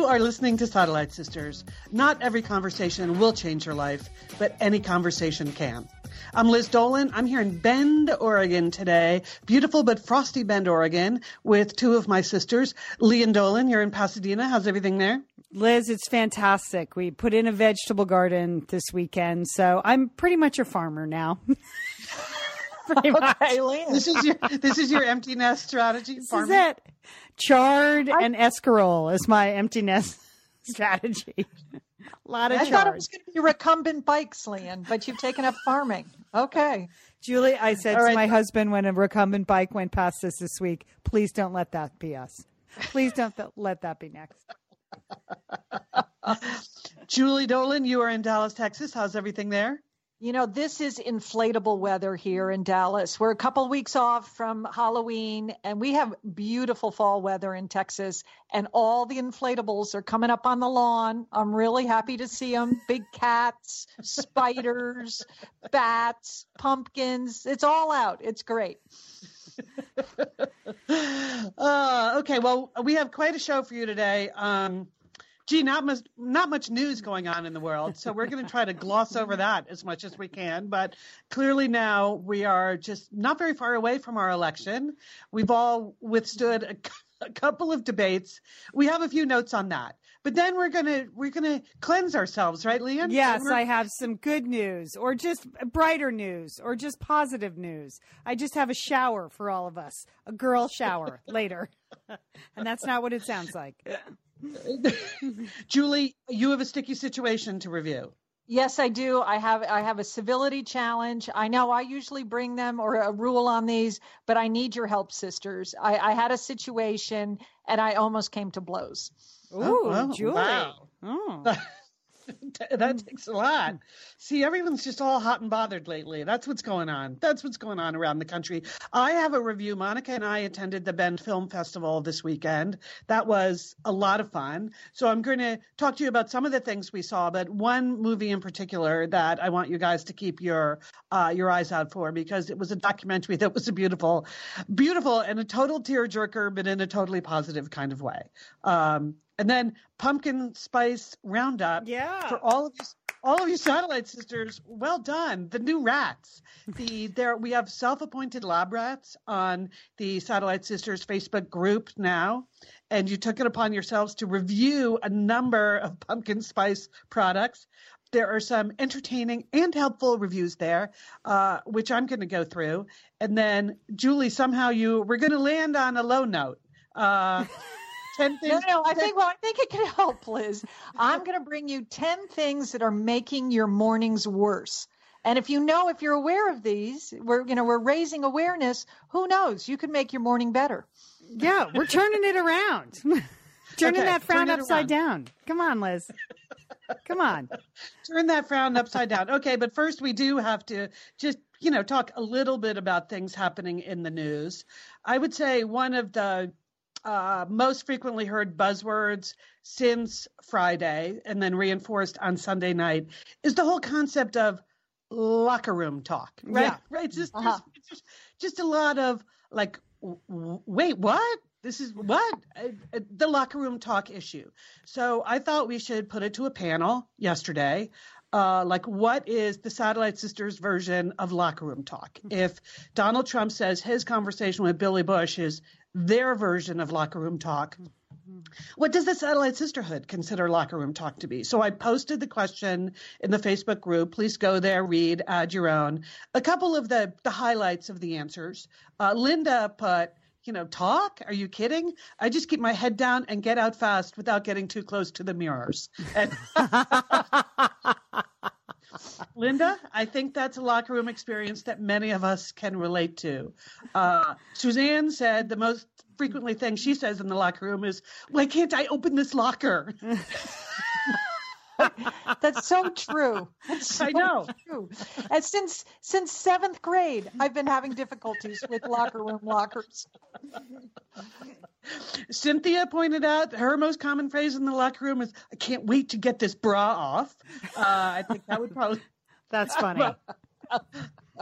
You are listening to Satellite Sisters. Not every conversation will change your life, but any conversation can. I'm Liz Dolan. I'm here in Bend, Oregon today. Beautiful but frosty Bend, Oregon, with two of my sisters. Lian Dolan, you're in Pasadena. How's everything there? Liz, it's fantastic. We put in a vegetable garden this weekend, so I'm pretty much a farmer now. pretty much. this is your this is your empty nest strategy. This farming? is it. Chard I, and escarole is my empty nest strategy. A lot of I chard. thought it was going to be recumbent bikes, Lian, but you've taken up farming. Okay. Julie, I said All to right. my husband when a recumbent bike went past us this week, please don't let that be us. Please don't th- let that be next. Julie Dolan, you are in Dallas, Texas. How's everything there? You know, this is inflatable weather here in Dallas. We're a couple weeks off from Halloween and we have beautiful fall weather in Texas and all the inflatables are coming up on the lawn. I'm really happy to see them. Big cats, spiders, bats, pumpkins. It's all out. It's great. uh, okay, well, we have quite a show for you today. Um, gee, not much, not much news going on in the world. So we're going to try to gloss over mm-hmm. that as much as we can. But clearly now we are just not very far away from our election. We've all withstood a, a couple of debates. We have a few notes on that. But then we're gonna we're gonna cleanse ourselves, right, Lian? Yes, I have some good news, or just brighter news, or just positive news. I just have a shower for all of us, a girl shower later, and that's not what it sounds like. Julie, you have a sticky situation to review. Yes, I do. I have I have a civility challenge. I know I usually bring them or a rule on these, but I need your help, sisters. I, I had a situation and I almost came to blows. Ooh, oh, well, Julie. Wow. Oh. Mm. that takes a lot. See, everyone's just all hot and bothered lately. That's what's going on. That's what's going on around the country. I have a review. Monica and I attended the Bend Film Festival this weekend. That was a lot of fun. So I'm going to talk to you about some of the things we saw, but one movie in particular that I want you guys to keep your uh, your eyes out for because it was a documentary that was a beautiful, beautiful and a total tearjerker, but in a totally positive kind of way. Um, and then pumpkin spice roundup. Yeah. For all of you, all of you satellite sisters, well done. The new rats. The there we have self-appointed lab rats on the Satellite Sisters Facebook group now, and you took it upon yourselves to review a number of pumpkin spice products. There are some entertaining and helpful reviews there, uh, which I'm going to go through. And then, Julie, somehow you we're going to land on a low note. Uh, ten things. No, no, I think well, I think it can help, Liz. I'm going to bring you ten things that are making your mornings worse. And if you know, if you're aware of these, we're you know we're raising awareness. Who knows? You could make your morning better. Yeah, we're turning it around. Turning okay, that frown turn upside down. Come on, Liz. Come on. Turn that frown upside down. Okay, but first we do have to just, you know, talk a little bit about things happening in the news. I would say one of the uh, most frequently heard buzzwords since Friday and then reinforced on Sunday night is the whole concept of locker room talk, right? Yeah. Right. It's just, uh-huh. just, just, just a lot of like, w- wait, what? This is what uh, uh, the locker room talk issue. So I thought we should put it to a panel yesterday. Uh, like, what is the Satellite Sisters version of locker room talk? If Donald Trump says his conversation with Billy Bush is their version of locker room talk. What does the Satellite Sisterhood consider locker room talk to be? So I posted the question in the Facebook group. Please go there, read, add your own. A couple of the, the highlights of the answers. Uh, Linda put, you know, talk? Are you kidding? I just keep my head down and get out fast without getting too close to the mirrors. And Linda, I think that's a locker room experience that many of us can relate to. Uh, Suzanne said the most frequently thing she says in the locker room is, "Why can't I open this locker?" That's so true. That's so I know. True. And since since seventh grade, I've been having difficulties with locker room lockers. Cynthia pointed out her most common phrase in the locker room is, "I can't wait to get this bra off." Uh, I think that would probably. That's funny.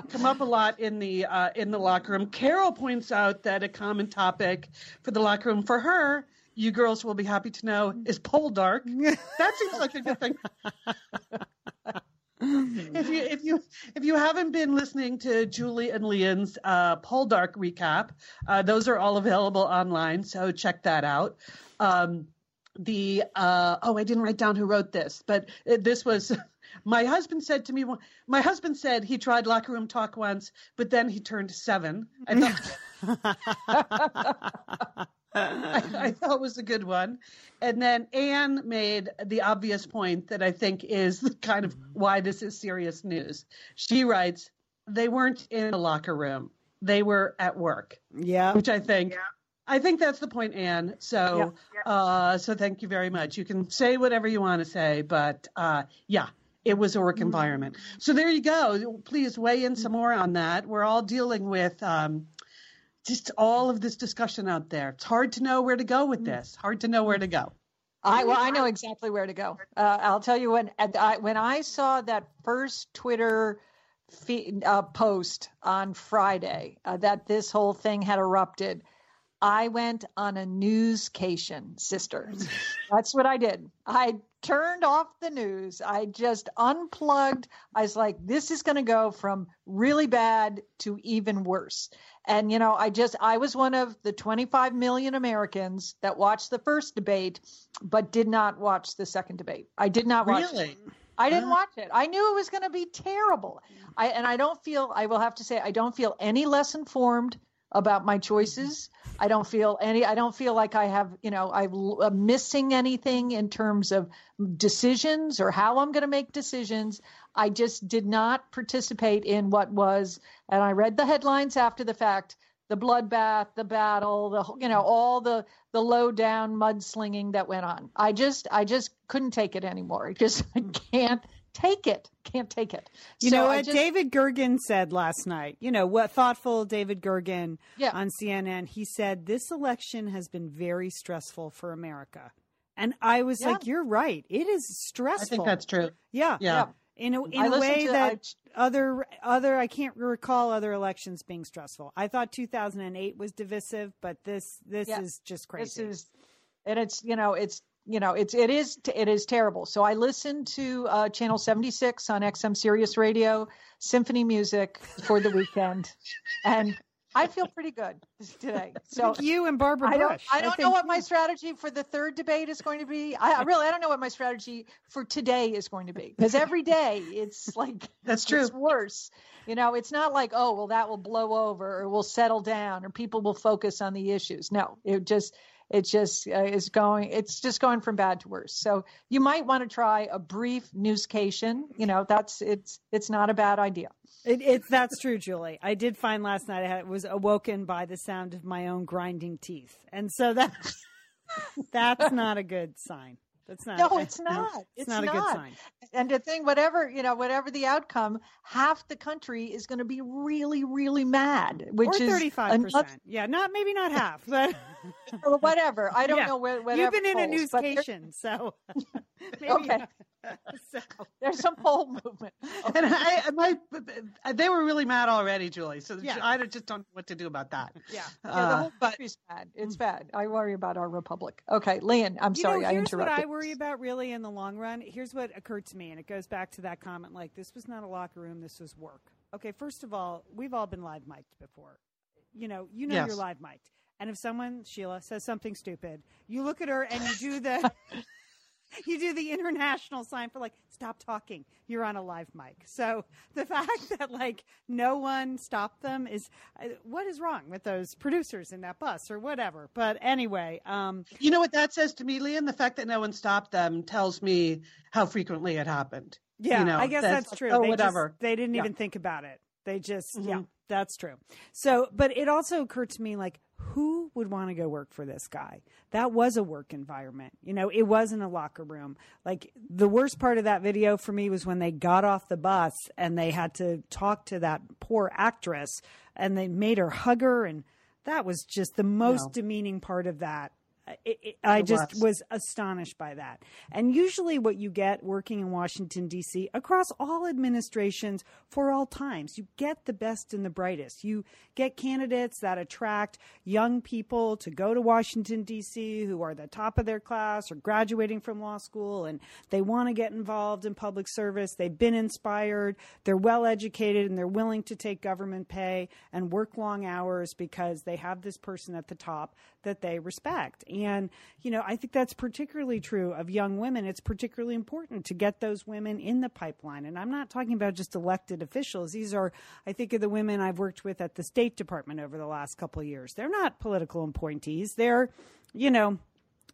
come up a lot in the uh, in the locker room. Carol points out that a common topic for the locker room for her you girls will be happy to know, is Poldark. that seems like a good thing. if you if you if you haven't been listening to Julie and Lian's uh, Poldark recap, uh, those are all available online. So check that out. Um, the uh, oh, I didn't write down who wrote this, but it, this was. My husband said to me, my husband said he tried locker room talk once, but then he turned seven. I thought, I, I thought was a good one. And then Anne made the obvious point that I think is kind of why this is serious news. She writes, they weren't in a locker room. They were at work. Yeah. Which I think yeah. I think that's the point, Anne. So, yeah. uh, so thank you very much. You can say whatever you want to say, but uh, yeah, it was a work environment. So there you go. Please weigh in some more on that. We're all dealing with um, just all of this discussion out there. It's hard to know where to go with this. Hard to know where to go. I well, I know exactly where to go. Uh, I'll tell you when I, when I saw that first Twitter feed, uh, post on Friday uh, that this whole thing had erupted. I went on a newscation, sisters. That's what I did. I turned off the news. I just unplugged. I was like, this is going to go from really bad to even worse. And, you know, I just, I was one of the 25 million Americans that watched the first debate, but did not watch the second debate. I did not watch really? it. I didn't watch it. I knew it was going to be terrible. I, and I don't feel, I will have to say, I don't feel any less informed about my choices. I don't feel any. I don't feel like I have, you know, I'm missing anything in terms of decisions or how I'm going to make decisions. I just did not participate in what was, and I read the headlines after the fact. The bloodbath, the battle, the you know all the the low down mudslinging that went on. I just I just couldn't take it anymore. Just I can't take it. Can't take it. You so know what just, David Gergen said last night? You know what thoughtful David Gergen yeah. on CNN. He said this election has been very stressful for America. And I was yeah. like, "You're right. It is stressful." I think that's true. Yeah, yeah. yeah. In a, in a way to, that I, other other I can't recall other elections being stressful. I thought 2008 was divisive, but this this is just crazy. This is, and it's you know it's you know it's it is it is terrible. So i listened to uh, channel 76 on xm sirius radio symphony music for the weekend and i feel pretty good today. So you and barbara i don't, Bush. I don't I know what my strategy for the third debate is going to be. I, I really i don't know what my strategy for today is going to be because every day it's like that's true. it's worse. You know it's not like oh well that will blow over or will settle down or people will focus on the issues. No it just it just uh, is going it's just going from bad to worse. So you might want to try a brief newscation you know that's it's it's not a bad idea. It, it's that's true julie. I did find last night i was awoken by the sound of my own grinding teeth. And so that that's not a good sign that's not. No, it's not. It's, it's not, not, a good sign. And the thing, whatever you know, whatever the outcome, half the country is going to be really, really mad. Which or is thirty-five percent. Yeah, not maybe not half, but whatever. I don't yeah. know where. You've been in a newscation, so maybe. Okay. so there's some poll movement. Okay. And I, my, they were really mad already, Julie. So yeah. I just don't know what to do about that. Yeah, uh, yeah the whole country's bad. It's bad. I worry about our republic. Okay, Lian, I'm you sorry know, I interrupted. What I worry about really in the long run. Here's what occurred to me, and it goes back to that comment. Like this was not a locker room. This was work. Okay, first of all, we've all been live mic'd before. You know, you know yes. you're live mic'd. And if someone, Sheila, says something stupid, you look at her and you do the you do the international sign for like stop talking. You're on a live mic. So the fact that like no one stopped them is uh, what is wrong with those producers in that bus or whatever? But anyway um you know what that says to me lian the fact that no one stopped them tells me how frequently it happened. Yeah you know, i guess that's, that's true. oh, they whatever. just, they didn't yeah. even think about it. They just mm-hmm. yeah that's true. So but it also occurred to me like who would want to go work for this guy? That was a work environment. You know, it wasn't a locker room. Like the worst part of that video for me was when they got off the bus and they had to talk to that poor actress and they made her hug her and that was just the most no. demeaning part of that. It, it, I just was. was astonished by that. And usually, what you get working in Washington, D.C., across all administrations for all times, you get the best and the brightest. You get candidates that attract young people to go to Washington, D.C., who are the top of their class or graduating from law school and they want to get involved in public service. They've been inspired, they're well educated, and they're willing to take government pay and work long hours because they have this person at the top that they respect. And, you know, I think that's particularly true of young women. It's particularly important to get those women in the pipeline. And I'm not talking about just elected officials. These are, I think, of the women I've worked with at the State Department over the last couple of years. They're not political appointees. They're, you know,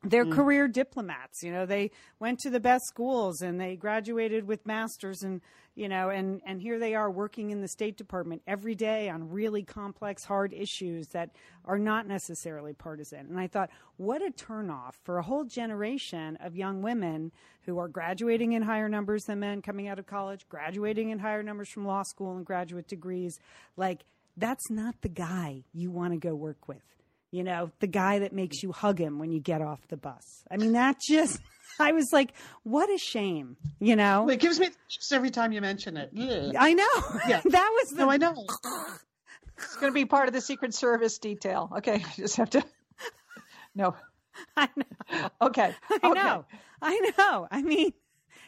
they're mm. career diplomats. You know, they went to the best schools and they graduated with masters and you know, and and here they are working in the State Department every day on really complex, hard issues that are not necessarily partisan. And I thought, what a turnoff for a whole generation of young women who are graduating in higher numbers than men coming out of college, graduating in higher numbers from law school and graduate degrees. Like that's not the guy you want to go work with you know, the guy that makes you hug him when you get off the bus. I mean, that just, I was like, what a shame, you know? It gives me every time you mention it. Yeah. I know. Yeah. that was the. No, I know. it's going to be part of the Secret Service detail. Okay. I just have to. No. I know. Okay. I know. I know. I mean,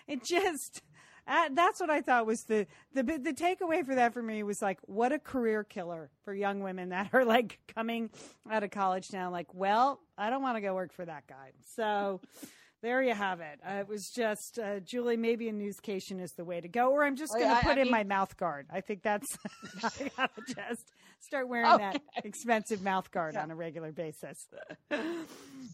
it just uh, that's what I thought was the, the the takeaway for that for me was like what a career killer for young women that are like coming out of college now like well I don't want to go work for that guy so there you have it uh, it was just uh, Julie maybe a newscation is the way to go or I'm just going to put I in mean, my mouth guard I think that's I gotta just start wearing okay. that expensive mouth guard yeah. on a regular basis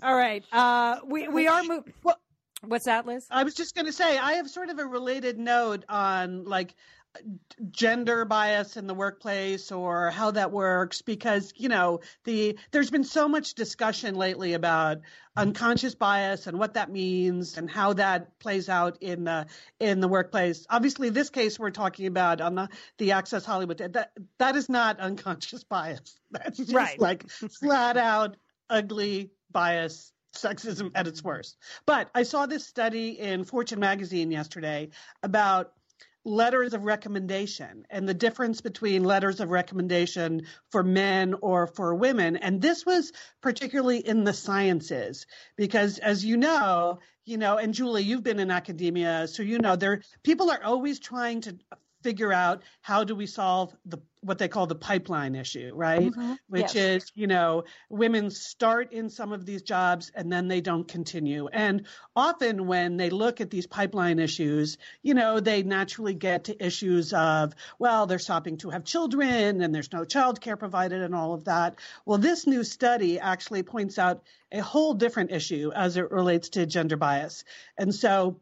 all right uh, we we are moving. Well, What's that, Liz? I was just going to say I have sort of a related note on like gender bias in the workplace or how that works because you know the there's been so much discussion lately about unconscious bias and what that means and how that plays out in the in the workplace obviously this case we're talking about on the the access hollywood that that is not unconscious bias that's just right. like flat out ugly bias sexism at its worst. But I saw this study in Fortune magazine yesterday about letters of recommendation and the difference between letters of recommendation for men or for women. And this was particularly in the sciences because as you know, you know, and Julie, you've been in academia, so you know there people are always trying to figure out how do we solve the what they call the pipeline issue, right? Mm-hmm. Which yes. is, you know, women start in some of these jobs and then they don't continue. And often when they look at these pipeline issues, you know, they naturally get to issues of, well, they're stopping to have children and there's no child care provided and all of that. Well, this new study actually points out a whole different issue as it relates to gender bias. And so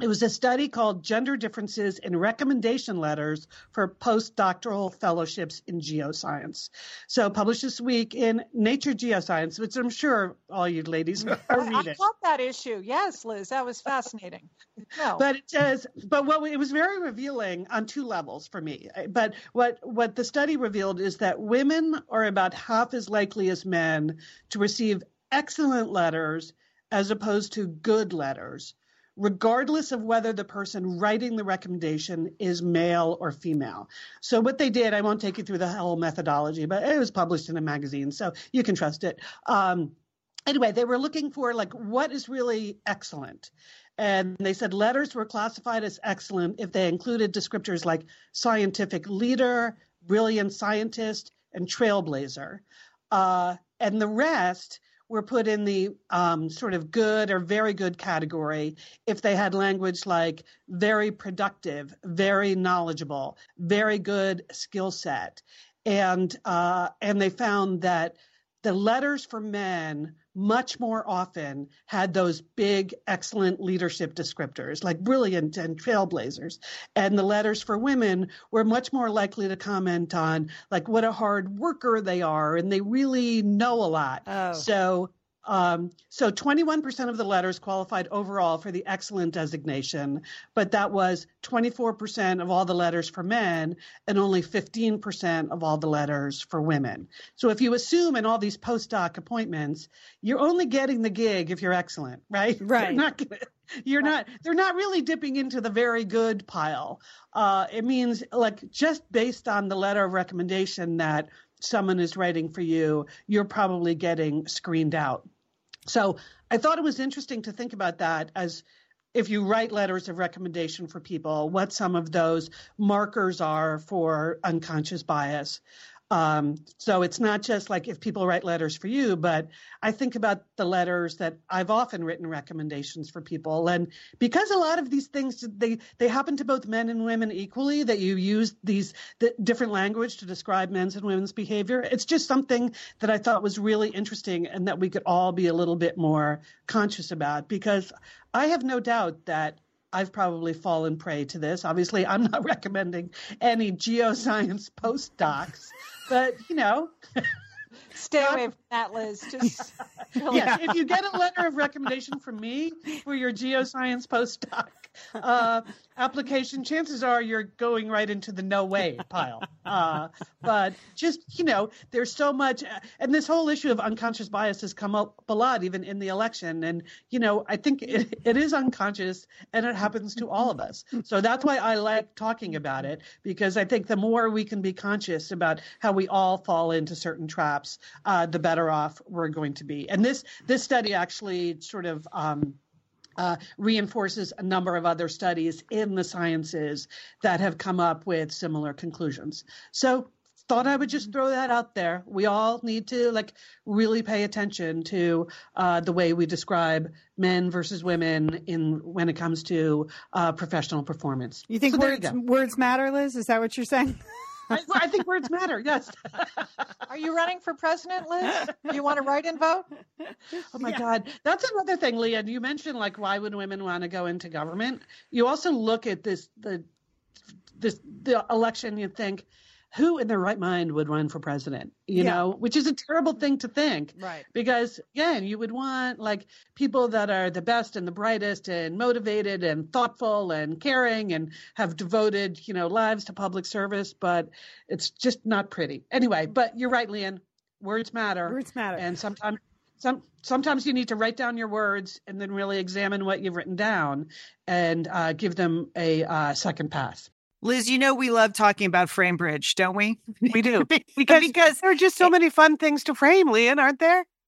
it was a study called Gender Differences in Recommendation Letters for Postdoctoral Fellowships in Geoscience. So, published this week in Nature Geoscience, which I'm sure all you ladies are reading. I love that issue. Yes, Liz, that was fascinating. No. But it says, but what it was very revealing on two levels for me. But what what the study revealed is that women are about half as likely as men to receive excellent letters as opposed to good letters regardless of whether the person writing the recommendation is male or female. So what they did, I won't take you through the whole methodology, but it was published in a magazine, so you can trust it. Um, anyway, they were looking for like what is really excellent. And they said letters were classified as excellent if they included descriptors like scientific leader, brilliant scientist, and trailblazer. Uh, and the rest were put in the um, sort of good or very good category if they had language like very productive, very knowledgeable, very good skill set, and uh, and they found that the letters for men much more often had those big, excellent leadership descriptors like brilliant and trailblazers. And the letters for women were much more likely to comment on like what a hard worker they are and they really know a lot. Oh. So Um, so 21% of the letters qualified overall for the excellent designation, but that was 24% of all the letters for men and only 15% of all the letters for women. So if you assume in all these postdoc appointments, you're only getting the gig if you're excellent, right? Right. You're not gonna, you're not they're not really dipping into the very good pile. Uh, it means like just based on the letter of recommendation that someone is writing for you, you're probably getting screened out. So I thought it was interesting to think about that as if you write letters of recommendation for people, what some of those markers are for unconscious bias. Um, so it's not just like if people write letters for you, but I think about the letters that I've often written recommendations for people. And because a lot of these things, they, they happen to both men and women equally, that you use these the different language to describe men's and women's behavior. It's just something that I thought was really interesting and that we could all be a little bit more conscious about because I have no doubt that I've probably fallen prey to this. Obviously, I'm not recommending any geoscience postdocs, but you know. Stay away from that, Liz. Just yes, if you get a letter of recommendation from me for your geoscience postdoc uh, application, chances are you're going right into the no way pile. Uh, but just you know, there's so much, and this whole issue of unconscious bias has come up a lot, even in the election. And you know, I think it, it is unconscious, and it happens to all of us. So that's why I like talking about it because I think the more we can be conscious about how we all fall into certain traps, uh, the better off we're going to be. And this this study actually sort of um, uh, reinforces a number of other studies in the sciences that have come up with similar conclusions. So thought I would just throw that out there. We all need to like really pay attention to uh, the way we describe men versus women in when it comes to uh, professional performance. You think So words, you words matter, Liz? Is that what you're saying? I, I think words matter. Yes. Are you running for president, Liz? Do you want to write and vote? Oh my God. That's another thing, Lian. You mentioned like why would women want to go into government? You also look at this the this the election, you think, who in their right mind would run for president? You Yeah. know, which is a terrible thing to think. Right. Because again, you would want like people that are the best and the brightest and motivated and thoughtful and caring and have devoted, you know, lives to public service, but it's just not pretty. Anyway, but you're right, Lian. Words matter. Words matter. And sometimes some sometimes you need to write down your words and then really examine what you've written down and uh, give them a uh, second pass. Liz, you know we love talking about FrameBridge, don't we? We do. Because, because there are just so many fun things to frame, Lian, aren't there?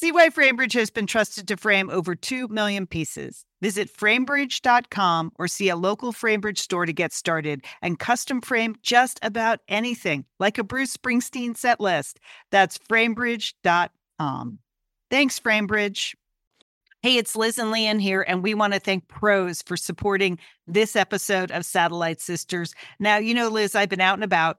See why FrameBridge has been trusted to frame over 2 million pieces. Visit framebridge.com or see a local FrameBridge store to get started and custom frame just about anything, like a Bruce Springsteen set list. That's framebridge.com. Thanks, FrameBridge. Hey, it's Liz and Lian here, and we want to thank Prose for supporting this episode of Satellite Sisters. Now, you know, Liz, I've been out and about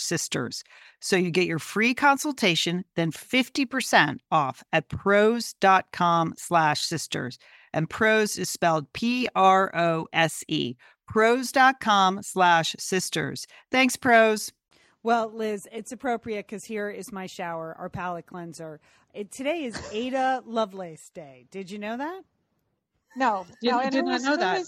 sisters. So you get your free consultation, then 50% off at prose.com slash sisters. And Prose is spelled P-R-O-S-E. Prose.com slash sisters. Thanks, Prose. Well, Liz, it's appropriate because here is my shower, our palate cleanser. It, today is Ada Lovelace Day. Did you know that? No, did, no, I did not know that.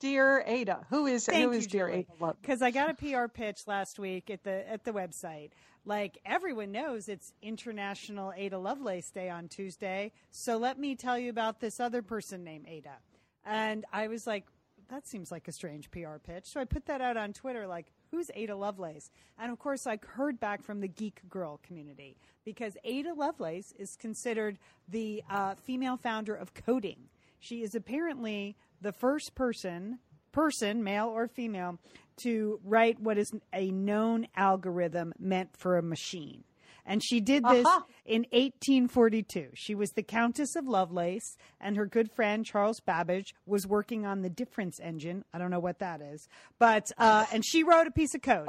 Dear Ada, who is Thank who is you, Dear Ada? Because I got a PR pitch last week at the at the website. Like everyone knows, it's International Ada Lovelace Day on Tuesday. So let me tell you about this other person named Ada. And I was like, that seems like a strange PR pitch. So I put that out on Twitter, like, who's Ada Lovelace? And of course, I heard back from the geek girl community because Ada Lovelace is considered the uh, female founder of coding. She is apparently the first person, person, male or female, to write what is a known algorithm meant for a machine. And she did this uh-huh. in 1842. She was the Countess of Lovelace, and her good friend Charles Babbage was working on the difference engine. I don't know what that is, but uh, and she wrote a piece of code.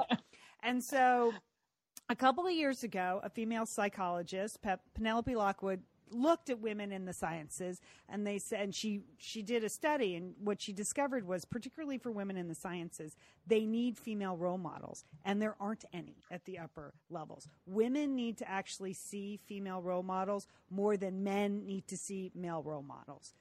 And so, a couple of years ago, a female psychologist, Pe- Penelope Lockwood, looked at women in the sciences and they said she she did a study and what she discovered was particularly for women in the sciences they need female role models and there aren't any at the upper levels. Women need to actually see female role models more than men need to see male role models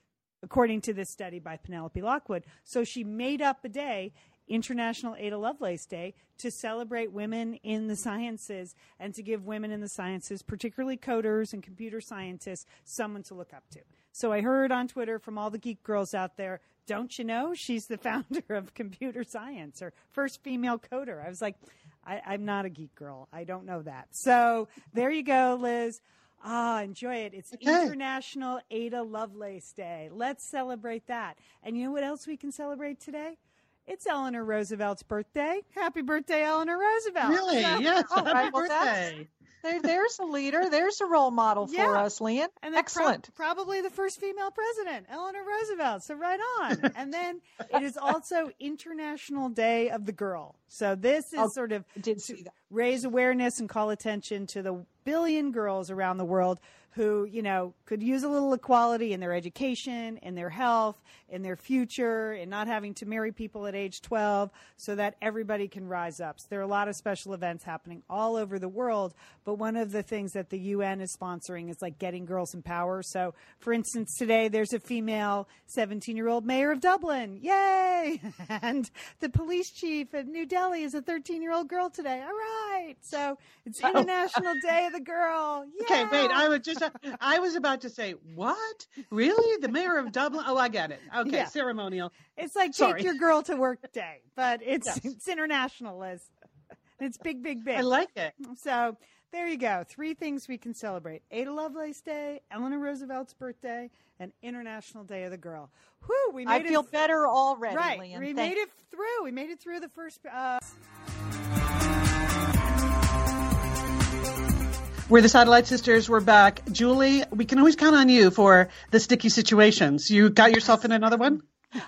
according to this study by Penelope Lockwood. So she made up a day International Ada Lovelace Day to celebrate women in the sciences and to give women in the sciences, particularly coders and computer scientists, someone to look up to. So I heard on Twitter from all the geek girls out there, don't you know she's the founder of computer science or first female coder? I was like, I, am not a geek girl. I don't know that. So there you go, Liz. Ah, enjoy it. It's okay. International Ada Lovelace Day. Let's celebrate that. And you know what else we can celebrate today? It's Eleanor Roosevelt's birthday. Happy birthday, Eleanor Roosevelt. Really? So, yes. Oh, happy right, well, birthday. There, there's a leader. There's a role model for yeah. us, Lian. And Excellent. Pro- probably the first female president, Eleanor Roosevelt. So right on. and then it is also International Day of the Girl. So this is oh, sort of did see raise awareness and call attention to the billion girls around the world who, you know, could use a little equality in their education, in their health, in their future, and not having to marry people at age 12 so that everybody can rise up. So there are a lot of special events happening all over the world, but one of the things that the UN is sponsoring is like getting girls in power. So, for instance, today there's a female 17 year old mayor of Dublin. Yay! and the police chief at New Delhi is a 13 year old girl today. All right. So it's oh. International Day of the Girl. Yeah. Okay, wait. I would just so- I was about to say, what? Really? The mayor of Dublin? Oh, I get it. Okay, Yeah. ceremonial. It's like Sorry. take your girl to work day, but it's Yes. it's international, Liz. It's big, big, big. I like it. So there you go. Three things we can celebrate: Ada Lovelace Day, Eleanor Roosevelt's birthday, and International Day of the Girl. Whew, we made I feel it. better already, right, Lian. we Thank made it through. We made it through the first. Uh, We're the Satellite Sisters. We're back. Julie, we can always count on you for the sticky situations. You got yourself in another one?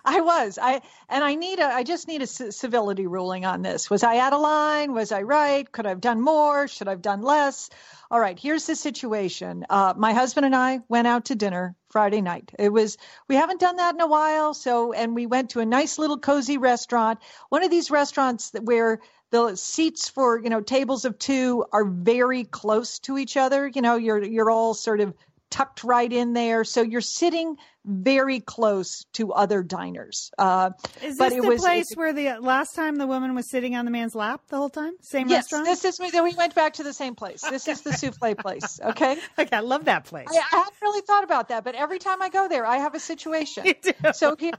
I was. I and I need a. I just need a c- civility ruling on this. Was I out of line? Was I right? Could I have done more? Should I have done less? All right. Here's the situation. Uh, my husband and I went out to dinner Friday night. It was. We haven't done that in a while. So and we went to a nice little cozy restaurant. One of these restaurants that where the seats for you know tables of two are very close to each other. You know, you're you're all sort of tucked right in there, so you're sitting very close to other diners. Uh, is But this the was- place where the last time the woman was sitting on the man's lap the whole time? Same yes, restaurant. this is we went back to the same place. This is the souffle place. Okay, okay, I love that place. I, I hadn't really thought about that, but every time I go there, I have a situation. So here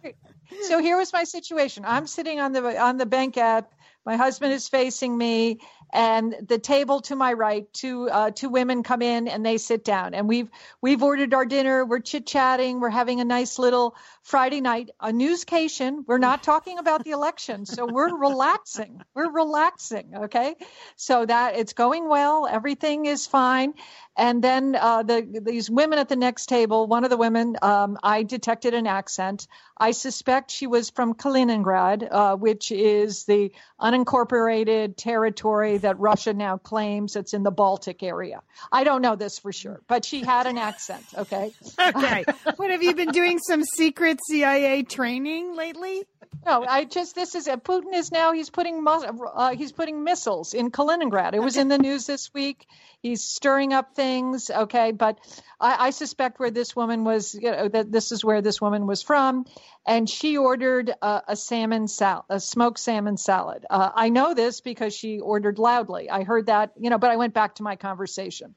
so here was my situation i'm sitting on the on the banquette my husband is facing me and the table to my right two uh, two women come in and they sit down. And we've we've ordered our dinner. We're chit chatting we're having a nice little friday night a newscation. We're not talking about the election. So we're relaxing. We're relaxing okay? So that it's going well. Everything is fine. And then uh, the these women at the next table one of the women um, i detected an accent. I suspect she was from Kaliningrad, uh, which is the unincorporated territory that Russia now claims. It's in the Baltic area. I don't know this for sure, but she had an accent. Okay. okay. what have you been doing? Some secret CIA training lately? No, I just this is Putin is now he's putting uh, he's putting missiles in Kaliningrad. It was in the news this week. He's stirring up things. Okay, but I, I suspect where this woman was, you know, that this is where this woman was from, and she ordered a, a salmon salad, a smoked salmon salad. Uh, I know this because she ordered loudly. I heard that, you know, but I went back to my conversation.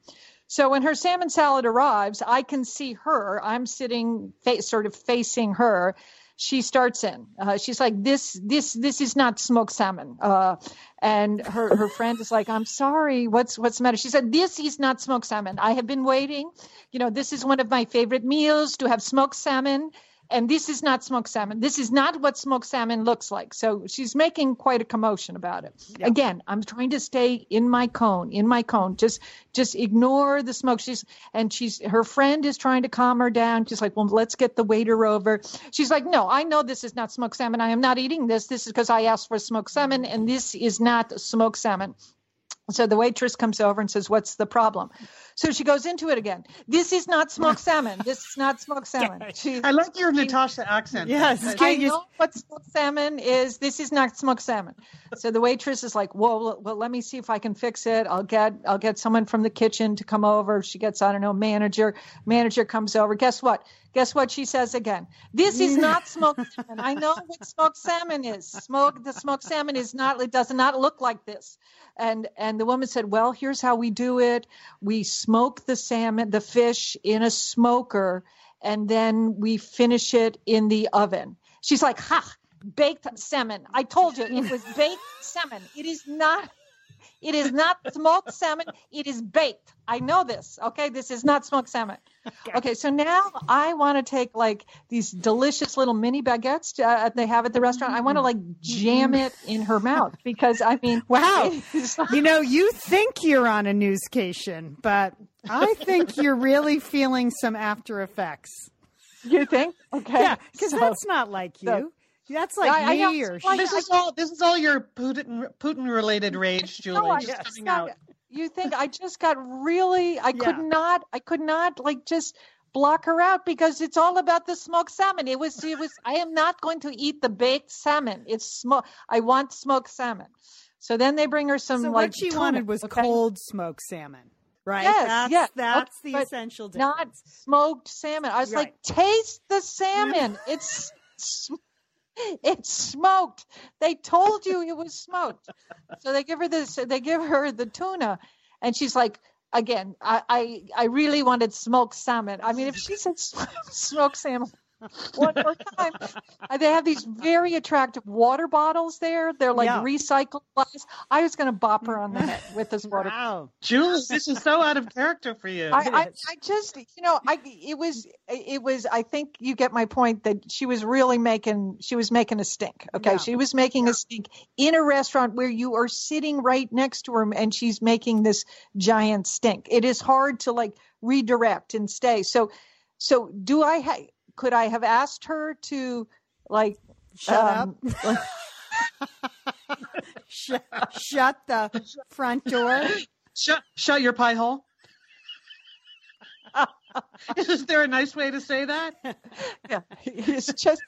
So when her salmon salad arrives, I can see her. I'm sitting fa- sort of facing her she starts in. Uh, she's like, "This, this, this is not smoked salmon." Uh, and her her friend is like, "I'm sorry. What's what's the matter?" She said, "This is not smoked salmon. I have been waiting. You know, this is one of my favorite meals to have smoked salmon." And this is not smoked salmon. This is not what smoked salmon looks like. So she's making quite a commotion about it. Again, I'm trying to stay in my cone, in my cone. Just just ignore the smoke. She's and she's her friend is trying to calm her down. She's like, well, let's get the waiter over. She's like, no, I know this is not smoked salmon. I am not eating this. This is because I asked for smoked salmon, and this is not smoked salmon. So the waitress comes over and says, "What's the problem?" So she goes into it again. This is not smoked salmon. This is not smoked salmon. She, I like your Natasha accent. Yes. I you- know what smoked salmon is. This is not smoked salmon. So the waitress is like, "Well, well, let me see if I can fix it. I'll get, I'll get someone from the kitchen to come over." She gets, I don't know, manager. Manager comes over. Guess what? Guess what she says again? This is not smoked salmon. I know what smoked salmon is. Smoke the smoked salmon is not. It does not look like this. And and the woman said, "Well, here's how we do it. We smoke the salmon, the fish in a smoker, and then we finish it in the oven." She's like, "Ha, baked salmon. I told you it was baked salmon. It is not it is not smoked salmon. It is baked. I know this. Okay, this is not smoked salmon. Okay, so now I want to take like these delicious little mini baguettes uh, they have at the restaurant. I want to like jam it in her mouth because I mean, Wow. You know, you think you're on a newscation, but I think you're really feeling some after effects. you think? Okay, Yeah, because so- that's not like you. so- that's like I- I me know, or so I- This is all. This is all your Putin Putin related rage, Julie. No, just just coming got- out. You think I just got really? I could not. I could not like just block her out because it's all about the smoked salmon. It was. It was. I am not going to eat the baked salmon. It's smoke. I want smoked salmon. So then they bring her some so like what she tuna, wanted was okay? cold smoked salmon, right? Yes, that's, yes. That's Okay, the but essential not smoked salmon. I was Right. like, taste the salmon. It's sm- it's smoked. They told you it was smoked. So they give her this. They give her the tuna, and she's like, again, I, I I really wanted smoked salmon. I mean, if she said smoked salmon one more time, they have these very attractive water bottles there. They're like Yeah. recycled glass. I was going to bop her on the head with this water. Wow. Julie, this is so out of character for you. I, I. I just, you know, I it was it was. I think you get my point that she was really making she was making a stink. Okay, Yeah. she was making a stink in a restaurant where you are sitting right next to her, and she's making this giant stink. It is hard to like redirect and stay. So, so do I? Ha- could I have asked her to like Shut um, up. shut, shut the front door. shut, shut your pie hole. is there a nice way to say that? yeah it's just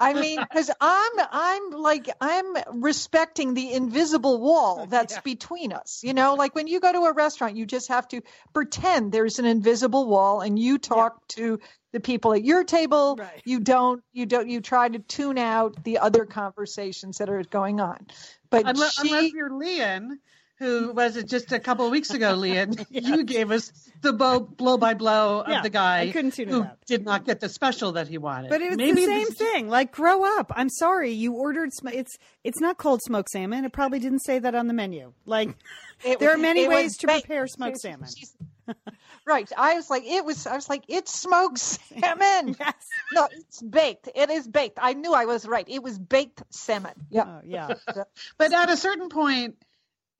i mean because i'm i'm like i'm respecting the invisible wall that's Yeah. between us you know like when you go to a restaurant you just have to pretend there's an invisible wall and you talk to the people at your table Right. you don't you don't you try to tune out the other conversations that are going on but Unless, she, unless you're Lian, who was it just a couple of weeks ago, Lian? You gave us the blow, blow by blow of Yeah, the guy who did not get the special that he wanted. But it was Maybe the same this thing. Like, grow up. I'm sorry, you ordered. Sm- it's it's not cold smoked salmon. It probably didn't say that on the menu. Like, It there are many ways to baked. prepare smoked salmon. right. I was like, it was. I was like, it's smoked salmon. Yes. No, it's baked. It is baked. I knew I was right. It was baked salmon. Yeah. Oh, yeah. But at a certain point,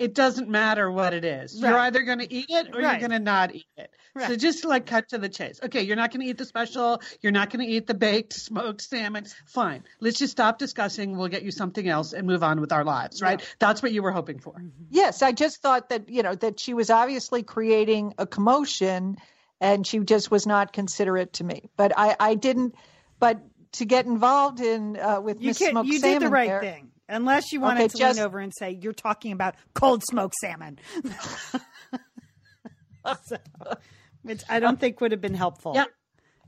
it doesn't matter what it is. You're either going to eat it or Right. you're going to not eat it. So just like cut to the chase. Okay, you're not going to eat the special. You're not going to eat the baked smoked salmon. Fine. Let's just stop discussing. We'll get you something else and move on with our lives, right? That's what you were hoping for. Yes, I just thought that you know that she was obviously creating a commotion, and she just was not considerate to me. But I, I didn't. But to get involved in uh, with You Miss Smoked you Salmon did the right there- thing. Unless you wanted Okay, to just- lean over and say you're talking about cold smoked salmon. so, which I don't think would have been helpful. Yeah.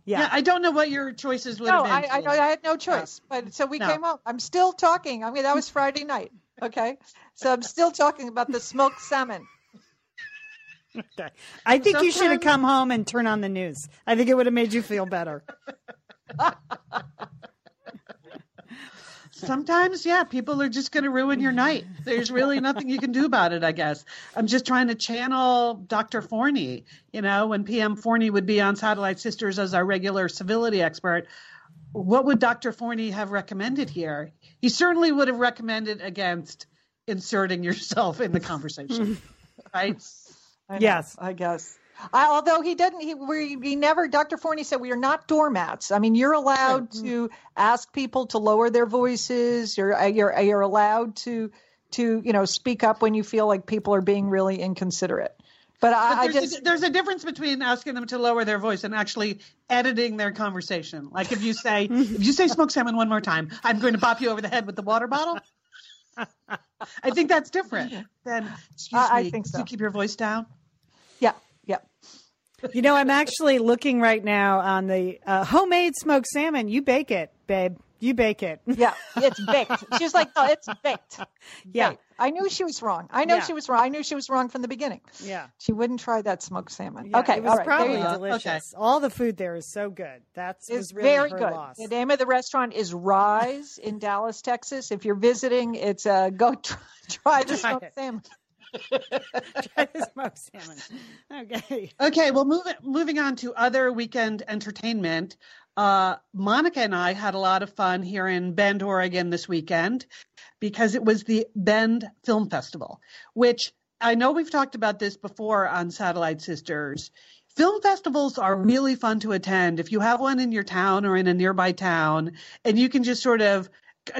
Yeah. Yeah, I don't know what your choices would No, have been. I, I. I had no choice. But so we No. came home. I'm still talking. I mean, that was Friday night. Okay, so I'm still talking about the smoked salmon. Okay. I think you should have come home and turn on the news. I think it would have made you feel better. Sometimes, yeah, people are just going to ruin your night. There's really nothing you can do about it, I guess. I'm just trying to channel Dr. Forni. You know, when PM Forni would be on Satellite Sisters as our regular civility expert, what would Dr. Forni have recommended here? He certainly would have recommended against inserting yourself in the conversation, right? I know, Yes. I guess. I, although he didn't, he we, he never. Dr. Forni said we are not doormats. I mean, you're allowed to ask people to lower their voices. You're uh, you're you're allowed to to you know speak up when you feel like people are being really inconsiderate. But I, I But there's, just a, there's a difference between asking them to lower their voice and actually editing their conversation. Like if you say, if you say smoke salmon one more time, I'm going to bop you over the head with the water bottle. I think that's different than, excuse I- I me, think so. you keep your voice down? yeah yeah. You know, I'm actually looking right now on the uh, homemade smoked salmon. You bake it, babe. You bake it. Yeah, it's baked. She's like, no, it's baked. Yeah. Baked. I knew she was wrong. I know Yeah. she was wrong. I knew she was wrong from the beginning. Yeah. She wouldn't try that smoked salmon. Yeah, okay, It was all right. probably delicious. All the food there is so good. That's was really very good. loss. The name of the restaurant is Rise in Dallas, Texas. If you're visiting, it's uh, go try, try the smoked salmon. Try the smoked salmon. Okay. Okay, well, moving moving on to other weekend entertainment. Uh, Monica and I had a lot of fun here in Bend, Oregon this weekend because it was the Bend Film Festival, which I know we've talked about this before on Satellite Sisters. Film festivals are really fun to attend if you have one in your town or in a nearby town, and you can just sort of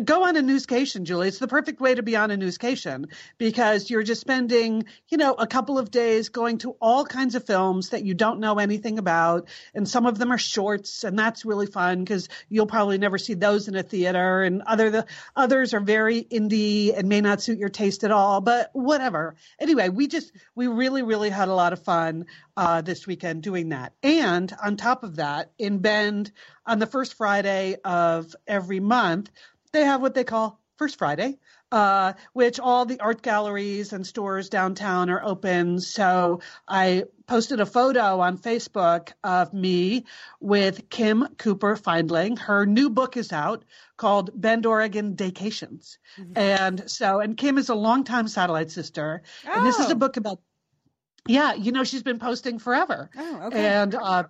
go on a newscation, Julie. It's the perfect way to be on a newscation because you're just spending, you know, a couple of days going to all kinds of films that you don't know anything about. And some of them are shorts, and that's really fun because you'll probably never see those in a theater. And other the others are very indie and may not suit your taste at all, but whatever. Anyway, we just we really, really had a lot of fun uh, this weekend doing that. And on top of that, in Bend on the first Friday of every month, they have what they call First Friday, uh, which all the art galleries and stores downtown are open. So I posted a photo on Facebook of me with Kim Cooper Findling. Her new book is out called Bend, Oregon Daycations. Mm-hmm. And so, and Kim is a longtime satellite sister. Oh. And this is a oh. book about, yeah, you know, she's been posting forever. Oh, okay. And, uh,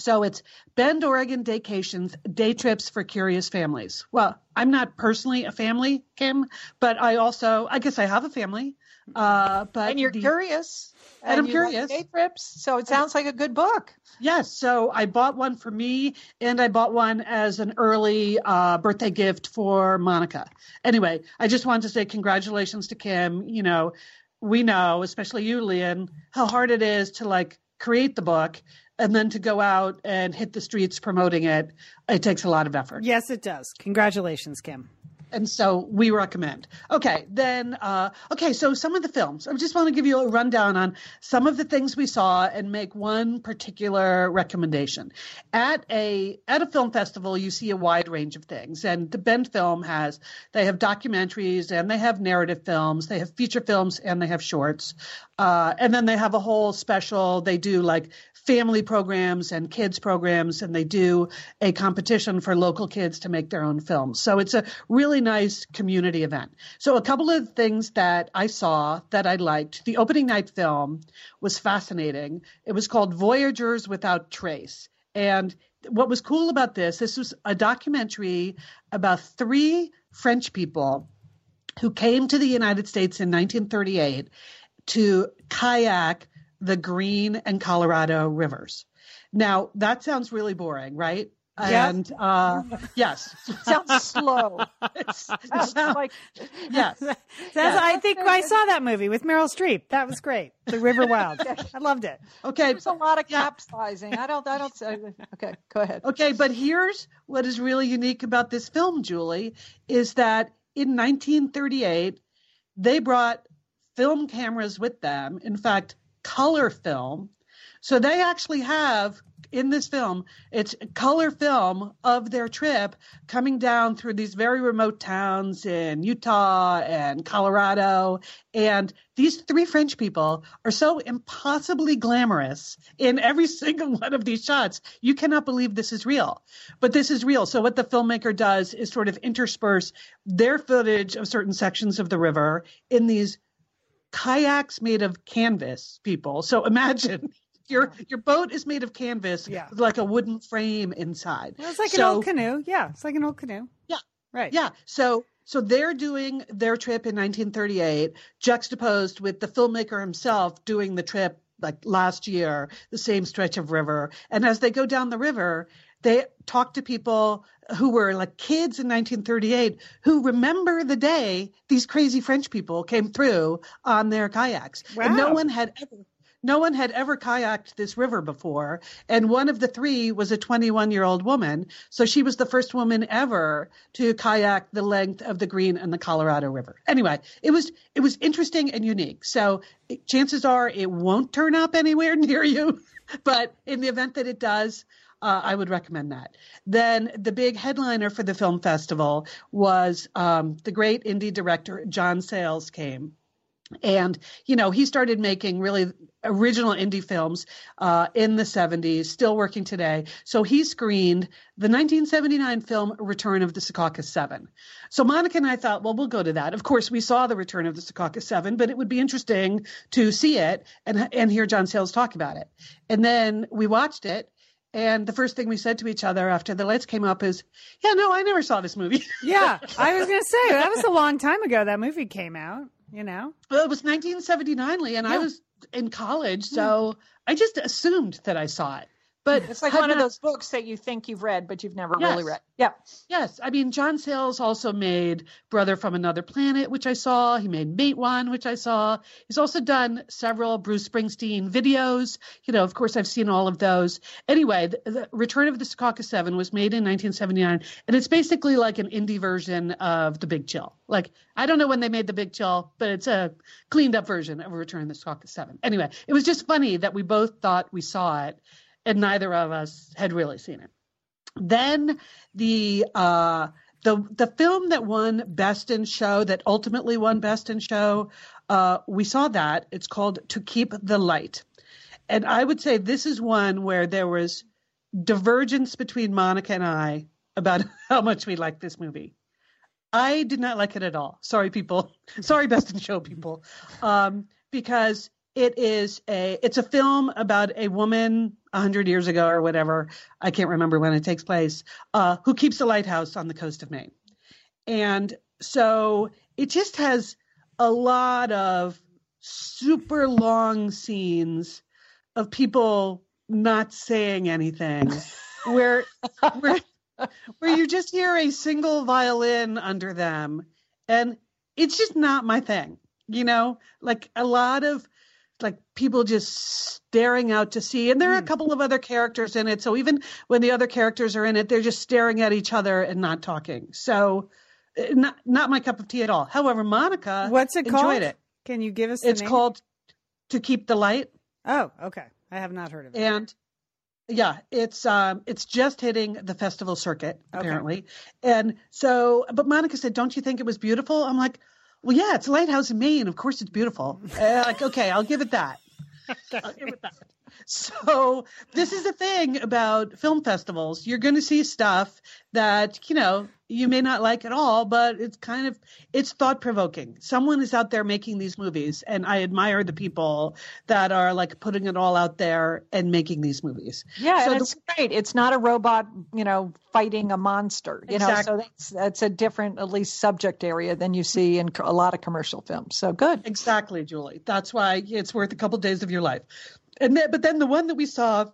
so it's Bend, Oregon Daycations, day trips for curious families. Well, I'm not personally a family, Kim, but I also, I guess I have a family. Uh, but and you're the, curious, and, and I'm curious. Day trips, so it sounds like a good book. Yes, so I bought one for me, and I bought one as an early uh, birthday gift for Monica. Anyway, I just wanted to say congratulations to Kim. You know, we know, especially you, Lian, how hard it is to like create the book and then to go out and hit the streets promoting it, it takes a lot of effort. Yes, it does. Congratulations, Kim. And so we recommend. Okay, then, uh, okay, so some of the films. I just want to give you a rundown on some of the things we saw and make one particular recommendation. At a at a film festival, you see a wide range of things, and the Bend Film has they have documentaries and they have narrative films, they have feature films, and they have shorts, uh, and then they have a whole special. They do like family programs and kids programs, and they do a competition for local kids to make their own films. So it's a really nice community event. So a couple of things that I saw that I liked. The opening night film was fascinating. It was called Voyagers Without Trace. And what was cool about this, this was a documentary about three French people who came to the United States in 1938 to kayak the Green and Colorado rivers. Now, that sounds really boring, right? Yeah. And uh, yes, sounds slow. it sounds like yes. Sounds, yeah. I think I saw that movie with Meryl Streep. That was great. The River Wild. I loved it. Okay, there's a lot of capsizing. I don't. I don't. Okay, go ahead. Okay, but here's what is really unique about this film, Julie, is that in 1938 they brought film cameras with them. In fact, color film. So they actually have in this film, it's color film of their trip coming down through these very remote towns in Utah and Colorado. And these three French people are so impossibly glamorous in every single one of these shots. You cannot believe this is real. But this is real. So what the filmmaker does is sort of intersperse their footage of certain sections of the river in these kayaks made of canvas, people. So imagine your your boat is made of canvas yeah. with like a wooden frame inside. Well, it's like so, an old canoe. Yeah, it's like an old canoe. Yeah. Right. Yeah. So so they're doing their trip in 1938 juxtaposed with the filmmaker himself doing the trip like last year, the same stretch of river. And as they go down the river, they talked to people who were like kids in 1938 who remember the day these crazy French people came through on their kayaks. Wow. And no one had ever no one had ever kayaked this river before, and one of the three was a 21 year old woman. So she was the first woman ever to kayak the length of the Green and the Colorado River. Anyway, it was it was interesting and unique. So chances are it won't turn up anywhere near you, but in the event that it does, uh, I would recommend that. Then the big headliner for the film festival was um, the great indie director John Sayles came. And, you know, he started making really original indie films uh, in the 70s, still working today. So he screened the 1979 film Return of the Secaucus Seven. So Monica and I thought, well, we'll go to that. Of course, we saw the Return of the Secaucus Seven, but it would be interesting to see it and, and hear John Sayles talk about it. And then we watched it and the first thing we said to each other after the lights came up is, "Yeah, no, I never saw this movie." yeah, I was going to say that was a long time ago that movie came out. You know, well, it was 1979, Lee, and yeah. I was in college, so yeah. I just assumed that I saw it. But it's like one not, of those books that you think you've read, but you've never yes, really read. Yeah. Yes. I mean, John Sayles also made Brother from Another Planet, which I saw. He made Matewan, which I saw. He's also done several Bruce Springsteen videos. You know, of course, I've seen all of those. Anyway, the, the Return of the Secaucus Seven was made in 1979, and it's basically like an indie version of The Big Chill. Like, I don't know when they made The Big Chill, but it's a cleaned up version of Return of the Secaucus Seven. Anyway, it was just funny that we both thought we saw it and neither of us had really seen it. Then the uh, the the film that won Best in Show, that ultimately won Best in Show, uh, we saw that. It's called To Keep the Light, and I would say this is one where there was divergence between Monica and I about how much we like this movie. I did not like it at all. Sorry, people. Sorry, Best in Show people, um, because it is a it's a film about a woman hundred years ago or whatever. I can't remember when it takes place. Uh, who keeps a lighthouse on the coast of Maine, and so it just has a lot of super long scenes of people not saying anything, where where where you just hear a single violin under them, and it's just not my thing. You know, like a lot of like people just staring out to sea and there are a couple of other characters in it so even when the other characters are in it they're just staring at each other and not talking so uh, not not my cup of tea at all however monica What's it enjoyed called? it Can you give us it's name? called to keep the light Oh, okay. I have not heard of it. and yeah it's um it's just hitting the festival circuit apparently Okay. apparently and so but monica said don't you think it was beautiful i'm like well yeah it's a lighthouse in maine. Of course it's beautiful. Like okay i'll give it that. I'll give it that. So this is the thing about film festivals. You're going to see stuff that, you know, you may not like at all, but it's kind of it's thought provoking. Someone is out there making these movies and I admire the people that are like putting it all out there and making these movies. Yeah, So and the- it's great. It's not a robot, you know, fighting a monster. You know, Exactly. so that's that's a different, at least, subject area than you see in a lot of commercial films. So good. Exactly, Julie. That's why it's worth a couple days of your life. And then, but then the one that we saw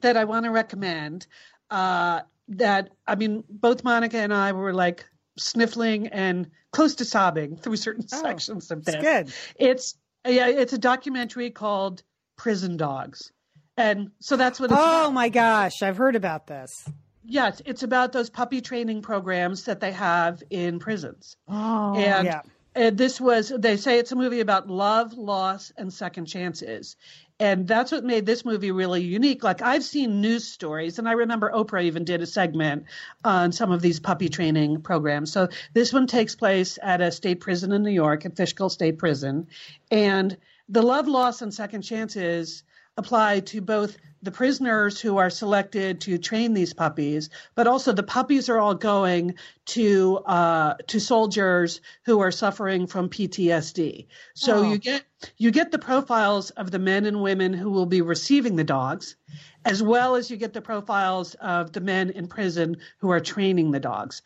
that I want to recommend, uh, that I mean, both Monica and I were like sniffling and close to sobbing through certain Oh, sections of that. It's this. good. It's yeah, it's a documentary called Prison Dogs, and so that's what it's Oh about. my gosh, I've heard about this. Yes, it's about those puppy training programs that they have in prisons. Oh, And yeah. Uh, this was, they say it's a movie about love, loss, and second chances. And that's what made this movie really unique. Like, I've seen news stories, and I remember Oprah even did a segment on some of these puppy training programs. So, this one takes place at a state prison in New York, at Fishkill State Prison. And the love, loss, and second chances apply to both the prisoners who are selected to train these puppies, but also the puppies are all going to uh, to soldiers who are suffering from PTSD. So Oh. you get you get the profiles of the men and women who will be receiving the dogs, as well as you get the profiles of the men in prison who are training the dogs.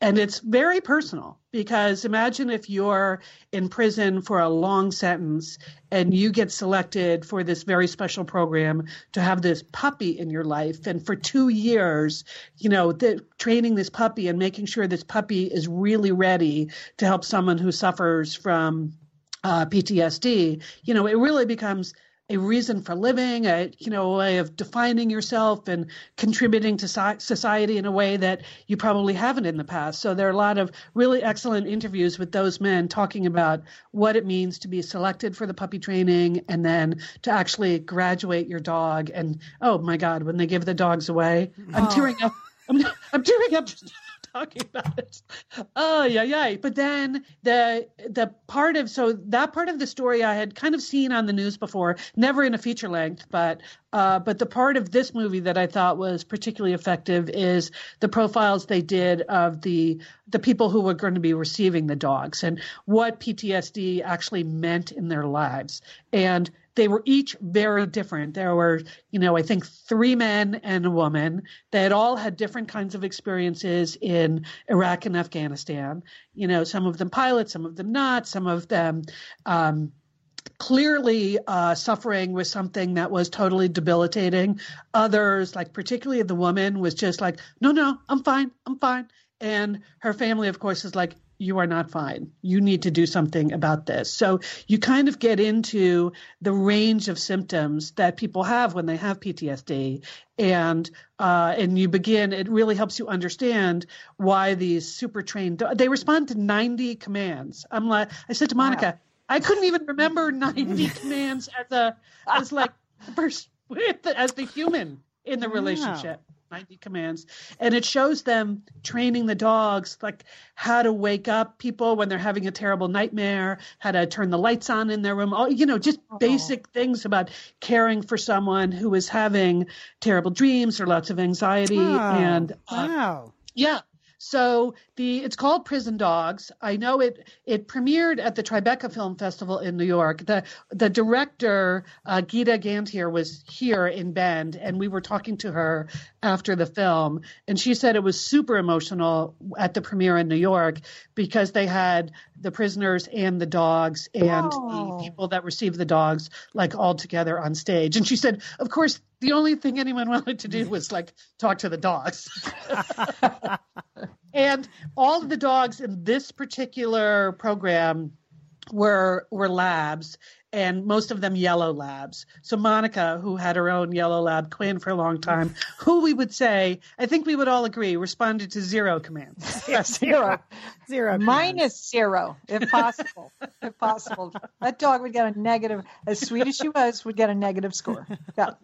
And it's very personal because imagine if you're in prison for a long sentence and you get selected for this very special program to have this puppy in your life. And for two years, you know, the, training this puppy and making sure this puppy is really ready to help someone who suffers from uh, PTSD, you know, it really becomes a reason for living, a you know, a way of defining yourself and contributing to so- society in a way that you probably haven't in the past. So there are a lot of really excellent interviews with those men talking about what it means to be selected for the puppy training and then to actually graduate your dog. And oh my God, when they give the dogs away, I'm Oh. tearing up. I'm, I'm tearing up talking about it. Oh yeah, yeah. But then the the part of so that part of the story I had kind of seen on the news before, never in a feature length, but uh, but the part of this movie that I thought was particularly effective is the profiles they did of the the people who were going to be receiving the dogs and what PTSD actually meant in their lives. And they were each very different. There were, you know, I think three men and a woman. They all had different kinds of experiences in Iraq and Afghanistan. You know, some of them pilots, some of them not, some of them um, clearly uh, suffering with something that was totally debilitating. Others, like particularly the woman, was just like, no, no, I'm fine, I'm fine. And her family, of course, is like, you are not fine. You need to do something about this. So you kind of get into the range of symptoms that people have when they have PTSD, and uh, and you begin. It really helps you understand why these super trained they respond to 90 commands. I'm like, I said to Monica, I couldn't even remember 90 commands as a as like the person with the, as the human in the Wow. relationship. 90 commands and it shows them training the dogs like how to wake up people when they're having a terrible nightmare how to turn the lights on in their room all you know just Oh. basic things about caring for someone who is having terrible dreams or lots of anxiety Oh, and uh, wow. yeah. So the it's called Prison Dogs. I know it it premiered at the Tribeca Film Festival in New York. The the director uh, Geeta Gandbhir was here in Bend, and we were talking to her after the film, and she said it was super emotional at the premiere in New York because they had the prisoners and the dogs and Oh. the people that received the dogs like all together on stage. And she said, of course, the only thing anyone wanted to do was like talk to the dogs. and all of the dogs in this particular program were were labs and most of them yellow labs so monica who had her own yellow lab quinn for a long time who we would say i think we would all agree responded to zero commands Zero. Zero. commands. Minus zero, if possible. if possible. That dog would get a negative, as sweet as she was, would get a negative score. Yeah.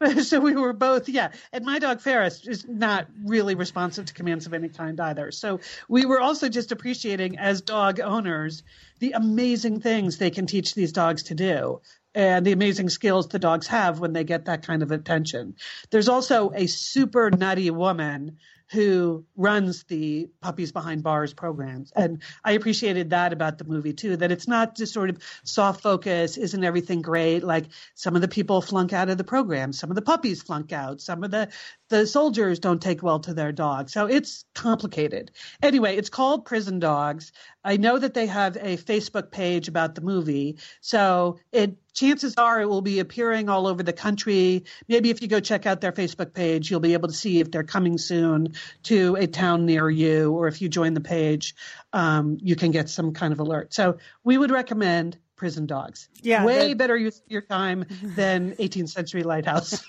so we were both yeah and my dog ferris is not really responsive to commands of any kind either so we were also just appreciating as dog owners the amazing things they can teach these dogs to do and the amazing skills the dogs have when they get that kind of attention. There's also a super nutty woman who runs the puppies behind bars programs and i appreciated that about the movie too that it's not just sort of soft focus isn't everything great? Like some of the people flunk out of the program some of the puppies flunk out some of the the soldiers don't take well to their dogs. So it's complicated. Anyway it's called prison dogs i know that they have a facebook page about the movie so it chances are it will be appearing all over the country. Maybe if you go check out their facebook page you'll be able to see if they're coming soon to a town near you or if you join the page um, you can get some kind of alert. So we would recommend prison dogs. Yeah, way the- better use of your time than 18th century lighthouse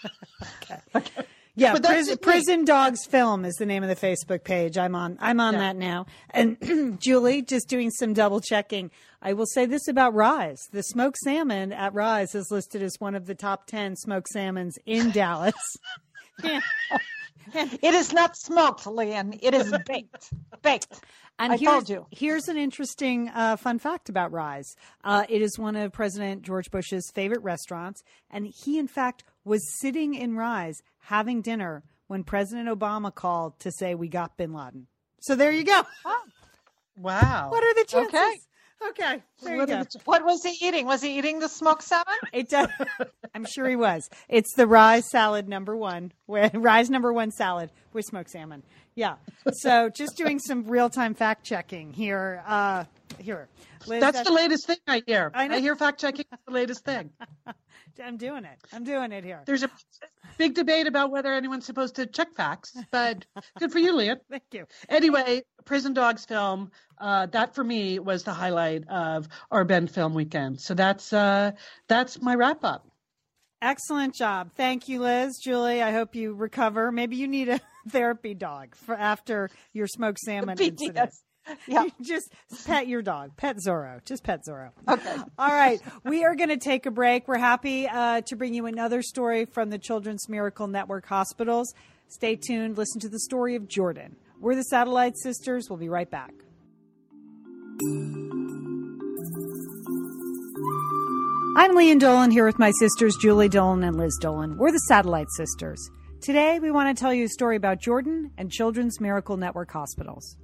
Yeah, But prison, prison Dogs Film is the name of the Facebook page. I'm on. I'm on Yeah. that now. And Julie, just doing some double checking. I will say this about Rise: the smoked salmon at Rise is listed as one of the top ten smoked salmons in Dallas. Yeah. It is not smoked, Lynn. It is baked. Baked. And I here's, told you. Here's an interesting uh, fun fact about Rise. Uh, it is one of President George Bush's favorite restaurants, and he, in fact, was sitting in Rise having dinner when President Obama called to say we got Bin Laden. So there you go. wow What are the chances? Okay. Okay, there you What go. What was he eating? Was he eating the smoked salmon? It does. I'm sure he was. It's the rye salad number one, where rise number one salad with smoked salmon. Yeah. So just doing some real time fact checking here. Uh, here, Liz, that's the latest thing i hear I i hear fact checking is the latest thing I'm doing it. I'm doing it here. there's a big debate about whether anyone's supposed to check facts but good for you leah Thank you. anyway prison dogs film uh, that for me was the highlight of our bend film weekend so that's uh, that's my wrap up Excellent job. Thank you, Liz. Julie, I hope you recover. Maybe you need a therapy dog for after your smoked salmon incident. Yeah. Just pet your dog. Pet Zorro. Just pet Zorro. Okay. All right. We are going to take a break. We're happy uh, to bring you another story from the Children's Miracle Network hospitals. Stay tuned. Listen to the story of Jordan. We're the Satellite Sisters. We'll be right back. I'm Lian Dolan here with my sisters Julie Dolan and Liz Dolan. We're the Satellite Sisters. Today, we want to tell you a story about Jordan and Children's Miracle Network hospitals.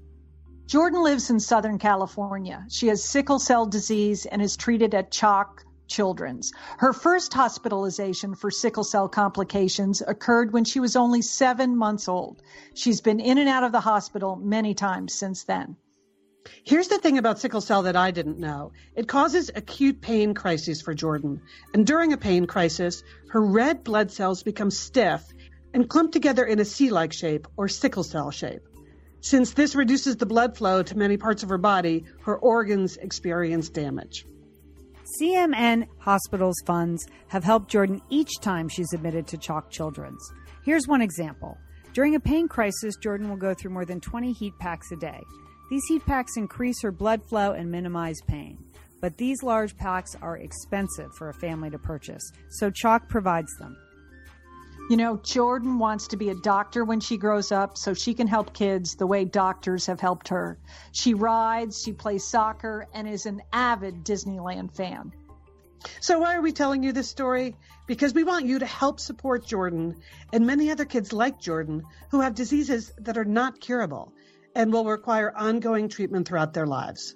Jordan lives in Southern California. She has sickle cell disease and is treated at CHOC Children's. Her first hospitalization for sickle cell complications occurred when she was only seven months old. She's been in and out of the hospital many times since then. Here's the thing about sickle cell that I didn't know. It causes acute pain crises for Jordan. And during a pain crisis, her red blood cells become stiff and clump together in a C like shape or sickle cell shape. Since this reduces the blood flow to many parts of her body, her organs experience damage. CMN Hospitals funds have helped Jordan each time she's admitted to CHOC Children's. Here's one example. During a pain crisis, Jordan will go through more than 20 heat packs a day. These heat packs increase her blood flow and minimize pain. But these large packs are expensive for a family to purchase, so CHOC provides them. You know, Jordan wants to be a doctor when she grows up so she can help kids the way doctors have helped her. She rides, she plays soccer, and is an avid Disneyland fan. So, why are we telling you this story? Because we want you to help support Jordan and many other kids like Jordan who have diseases that are not curable and will require ongoing treatment throughout their lives.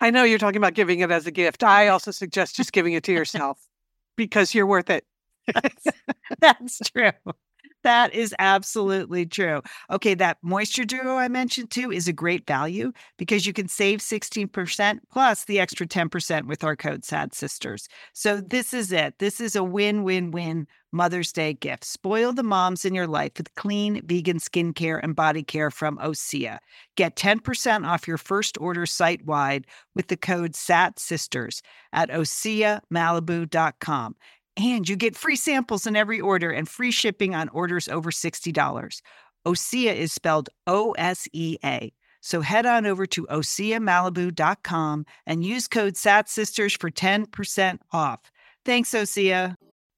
I know you're talking about giving it as a gift. I also suggest just giving it to yourself because you're worth it. That's true. That is absolutely true. Okay, that moisture duo I mentioned too is a great value because you can save 16% plus the extra 10% with our code SAD Sisters. So this is it. This is a win-win-win Mother's Day gift. Spoil the moms in your life with clean vegan skincare and body care from Osea. Get 10% off your first order site wide with the code SAT Sisters at OseaMalibu.com. And you get free samples in every order and free shipping on orders over $60. Osea is spelled O S E A. So head on over to OseaMalibu.com and use code SATSisters for 10% off. Thanks, Osea.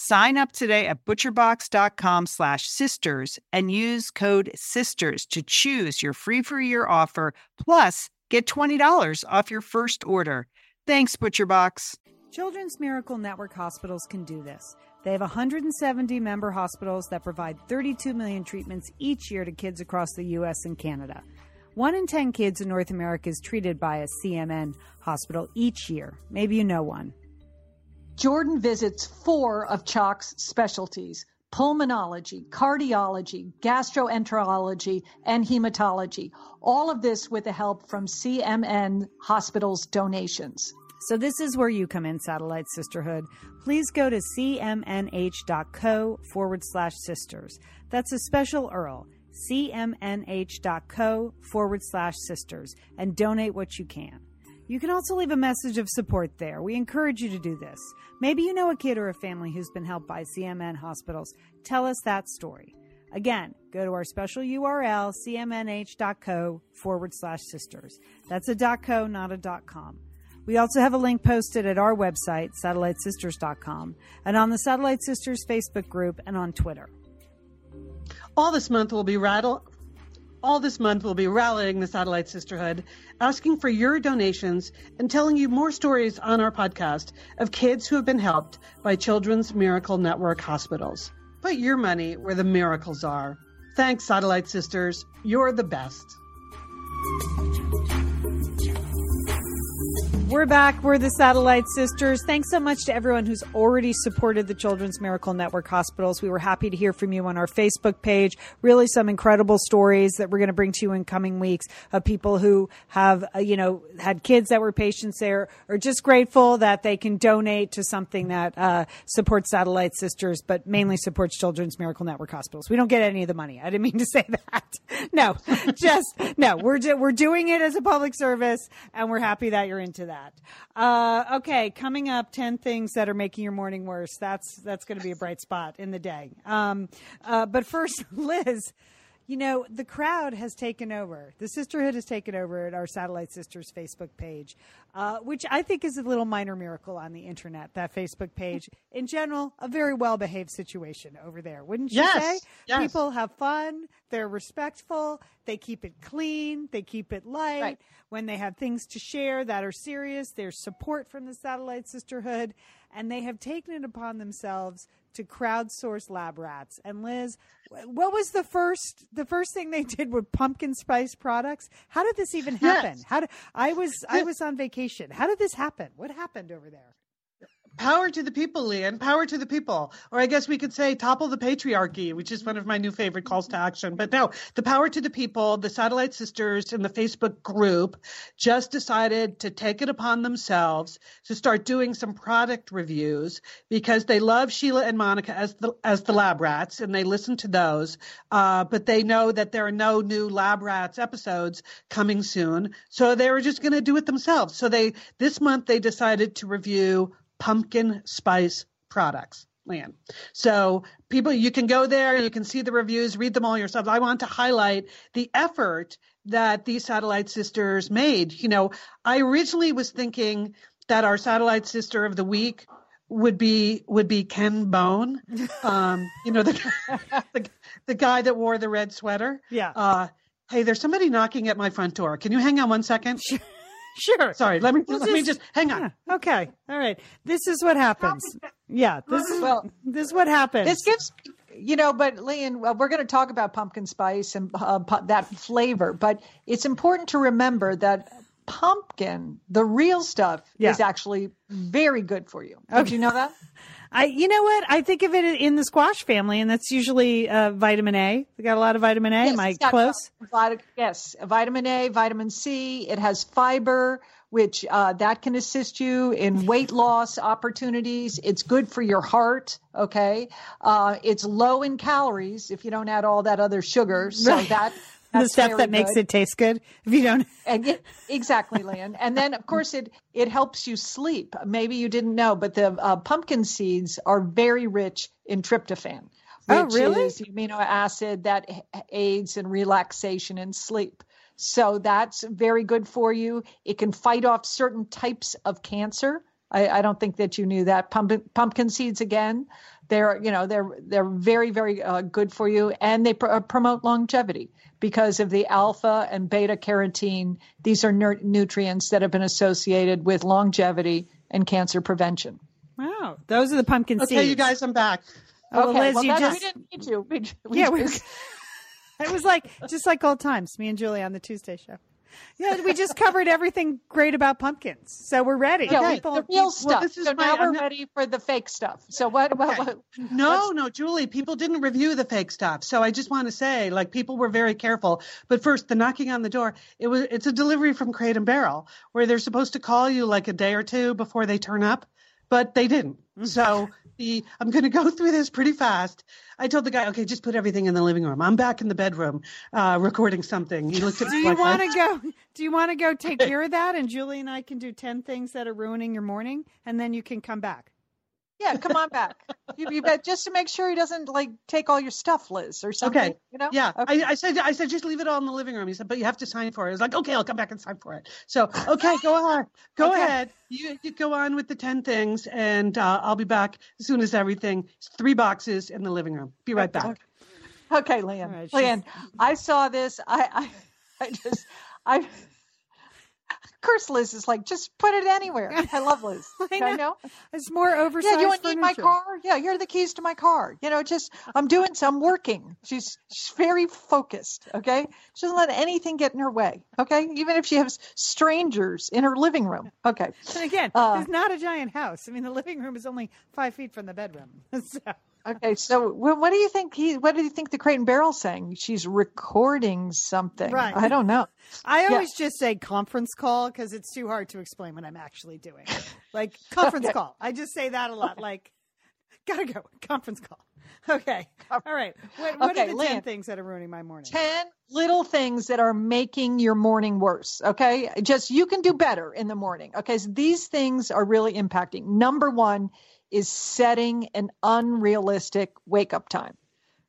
Sign up today at butcherbox.com slash sisters and use code sisters to choose your free for year offer plus get $20 off your first order. Thanks, ButcherBox. Children's Miracle Network hospitals can do this. They have 170 member hospitals that provide 32 million treatments each year to kids across the U.S. and Canada. One in 10 kids in North America is treated by a CMN hospital each year. Maybe you know one. Jordan visits four of CHOC's specialties pulmonology, cardiology, gastroenterology, and hematology. All of this with the help from CMN Hospital's donations. So this is where you come in, Satellite Sisterhood. Please go to cmnh.co forward slash sisters. That's a special URL, cmnh.co forward slash sisters, and donate what you can. You can also leave a message of support there. We encourage you to do this. Maybe you know a kid or a family who's been helped by CMN hospitals. Tell us that story. Again, go to our special URL, cmnh.co forward slash sisters. That's a dot .co, not a dot .com. We also have a link posted at our website, satellitesisters.com, and on the Satellite Sisters Facebook group and on Twitter. All this month will be rattle. All this month we'll be rallying the Satellite Sisterhood, asking for your donations and telling you more stories on our podcast of kids who have been helped by Children's Miracle Network hospitals. Put your money where the miracles are. Thanks, Satellite Sisters. You're the best. We're back. We're the Satellite Sisters. Thanks so much to everyone who's already supported the Children's Miracle Network hospitals. We were happy to hear from you on our Facebook page. Really, some incredible stories that we're going to bring to you in coming weeks of people who have, uh, you know, had kids that were patients there, or just grateful that they can donate to something that uh, supports Satellite Sisters, but mainly supports Children's Miracle Network hospitals. We don't get any of the money. I didn't mean to say that. No, just no. We're we're doing it as a public service, and we're happy that you're into that. Uh, okay, coming up, ten things that are making your morning worse. That's that's going to be a bright spot in the day. Um, uh, but first, Liz. You know, the crowd has taken over. The sisterhood has taken over at our Satellite Sisters Facebook page, uh, which I think is a little minor miracle on the internet. That Facebook page, in general, a very well behaved situation over there, wouldn't you Yes, say? yes. People have fun. They're respectful. They keep it clean. They keep it light. Right. When they have things to share that are serious, there's support from the Satellite Sisterhood, and they have taken it upon themselves to crowdsource lab rats. And Liz, what was the first the first thing they did with pumpkin spice products? How did this even happen? Yes. How did I was I was on vacation. How did this happen? What happened over there? Power to the people, Lian. Power to the people. Or I guess we could say topple the patriarchy, which is one of my new favorite calls to action. But no, the power to the people, the Satellite Sisters and the Facebook group just decided to take it upon themselves to start doing some product reviews because they love Sheila and Monica as the as the lab rats and they listen to those. Uh, but they know that there are no new lab rats episodes coming soon. So they were just going to do it themselves. So they this month they decided to review pumpkin spice products. Land. So people, you can go there, you can see the reviews, read them all yourselves. I want to highlight the effort that these satellite sisters made. You know, I originally was thinking that our satellite sister of the week would be would be Ken Bone, um, you know the, the the guy that wore the red sweater. Yeah. Uh, hey, there's somebody knocking at my front door. Can you hang on one second? Sure. Sorry, let me We'll let me just- just hang on. Yeah. Okay. All right. This is what happens. Yeah. This is Well, this is what happens. This gives, you know, but Lian, well, we're going to talk about pumpkin spice and uh, pu- that flavor, but it's important to remember that pumpkin, the real stuff, Yeah. is actually very good for you. Did Okay. you know that? I, you know what? I think of it in the squash family, and that's usually uh, vitamin A. We got a lot of vitamin A. Yes, Am I close? vit- yes, vitamin A, vitamin C. It has fiber, which uh, that can assist you in weight loss opportunities. It's good for your heart. Okay, uh, it's low in calories if you don't add all that other sugar. So that The stuff that makes good. it taste good. If you don't, And exactly, Lynn. And then, of course, it it helps you sleep. Maybe you didn't know, but the uh, pumpkin seeds are very rich in tryptophan, Oh, which really? is the amino acid that aids in relaxation and sleep. So that's very good for you. It can fight off certain types of cancer. I, I don't think that you knew that. Pumpkin, pumpkin seeds again, they're you know they're they're very very uh, good for you, and they pr- uh, promote longevity because of the alpha and beta carotene. These are ner- nutrients that have been associated with longevity and cancer prevention. wow, those are the pumpkin seeds. Okay, you guys, I'm back. Oh, well, Liz, well, you just we didn't need you. We, we yeah, we just- it was like just like old times. Me and Julie on the Tuesday show. Yeah, we just covered everything great about pumpkins, so we're ready. Yeah, Okay. People- the real well, stuff. this is so my- now we're not- ready for the fake stuff. So what? what, Okay. what No, no, Julie, people didn't review the fake stuff. So I just want to say, like, people were very careful. But first, the knocking on the door, it was it's a delivery from Crate and Barrel where they're supposed to call you like a day or two before they turn up, but they didn't. So the I'm going to go through this pretty fast. I told the guy, okay, just put everything in the living room. I'm back in the bedroom uh, recording something. He looked at Do you want to go? Do you want to go take care of that? And Julie and I can do ten things that are ruining your morning, and then you can come back. Yeah, come on back. You, you bet just to make sure he doesn't like take all your stuff, Liz, or something. Okay. You know? Yeah, Okay. I, I said, I said, just leave it all in the living room. He said, but you have to sign for it. I was like, okay, I'll come back and sign for it. So, okay, go on, go Okay. ahead. You, you go on with the ten things, and uh, I'll be back as soon as everything. Three boxes in the living room. Be right Okay. back. Okay, Lian. All right, Lian, I saw this. I, I, I just, I. Of course, Liz is like, just put it anywhere. I love Liz. I I know. know. It's more oversized. Yeah, you want to need my car? Yeah, are the keys to my car. You know, just I'm doing some working. She's she's very focused. Okay, she doesn't let anything get in her way. Okay, even if she has strangers in her living room. Okay, And again, Uh, it's not a giant house. I mean, the living room is only five feet from the bedroom. so, okay. So what, what do you think? He what do you think the Crate and Barrel's saying? She's recording something. Right. I don't know. I Yeah. always just say conference call because it's too hard to explain what I'm actually doing. Like conference Okay. call. I just say that a lot. Like, gotta go. Conference call. Okay. Oh. All right. What, what Okay, are the 10 Lynn. things that are ruining my morning? 10 little things that are making your morning worse. Okay. Just you can do better in the morning. Okay. So these things are really impacting. Number one is setting an unrealistic wake up time.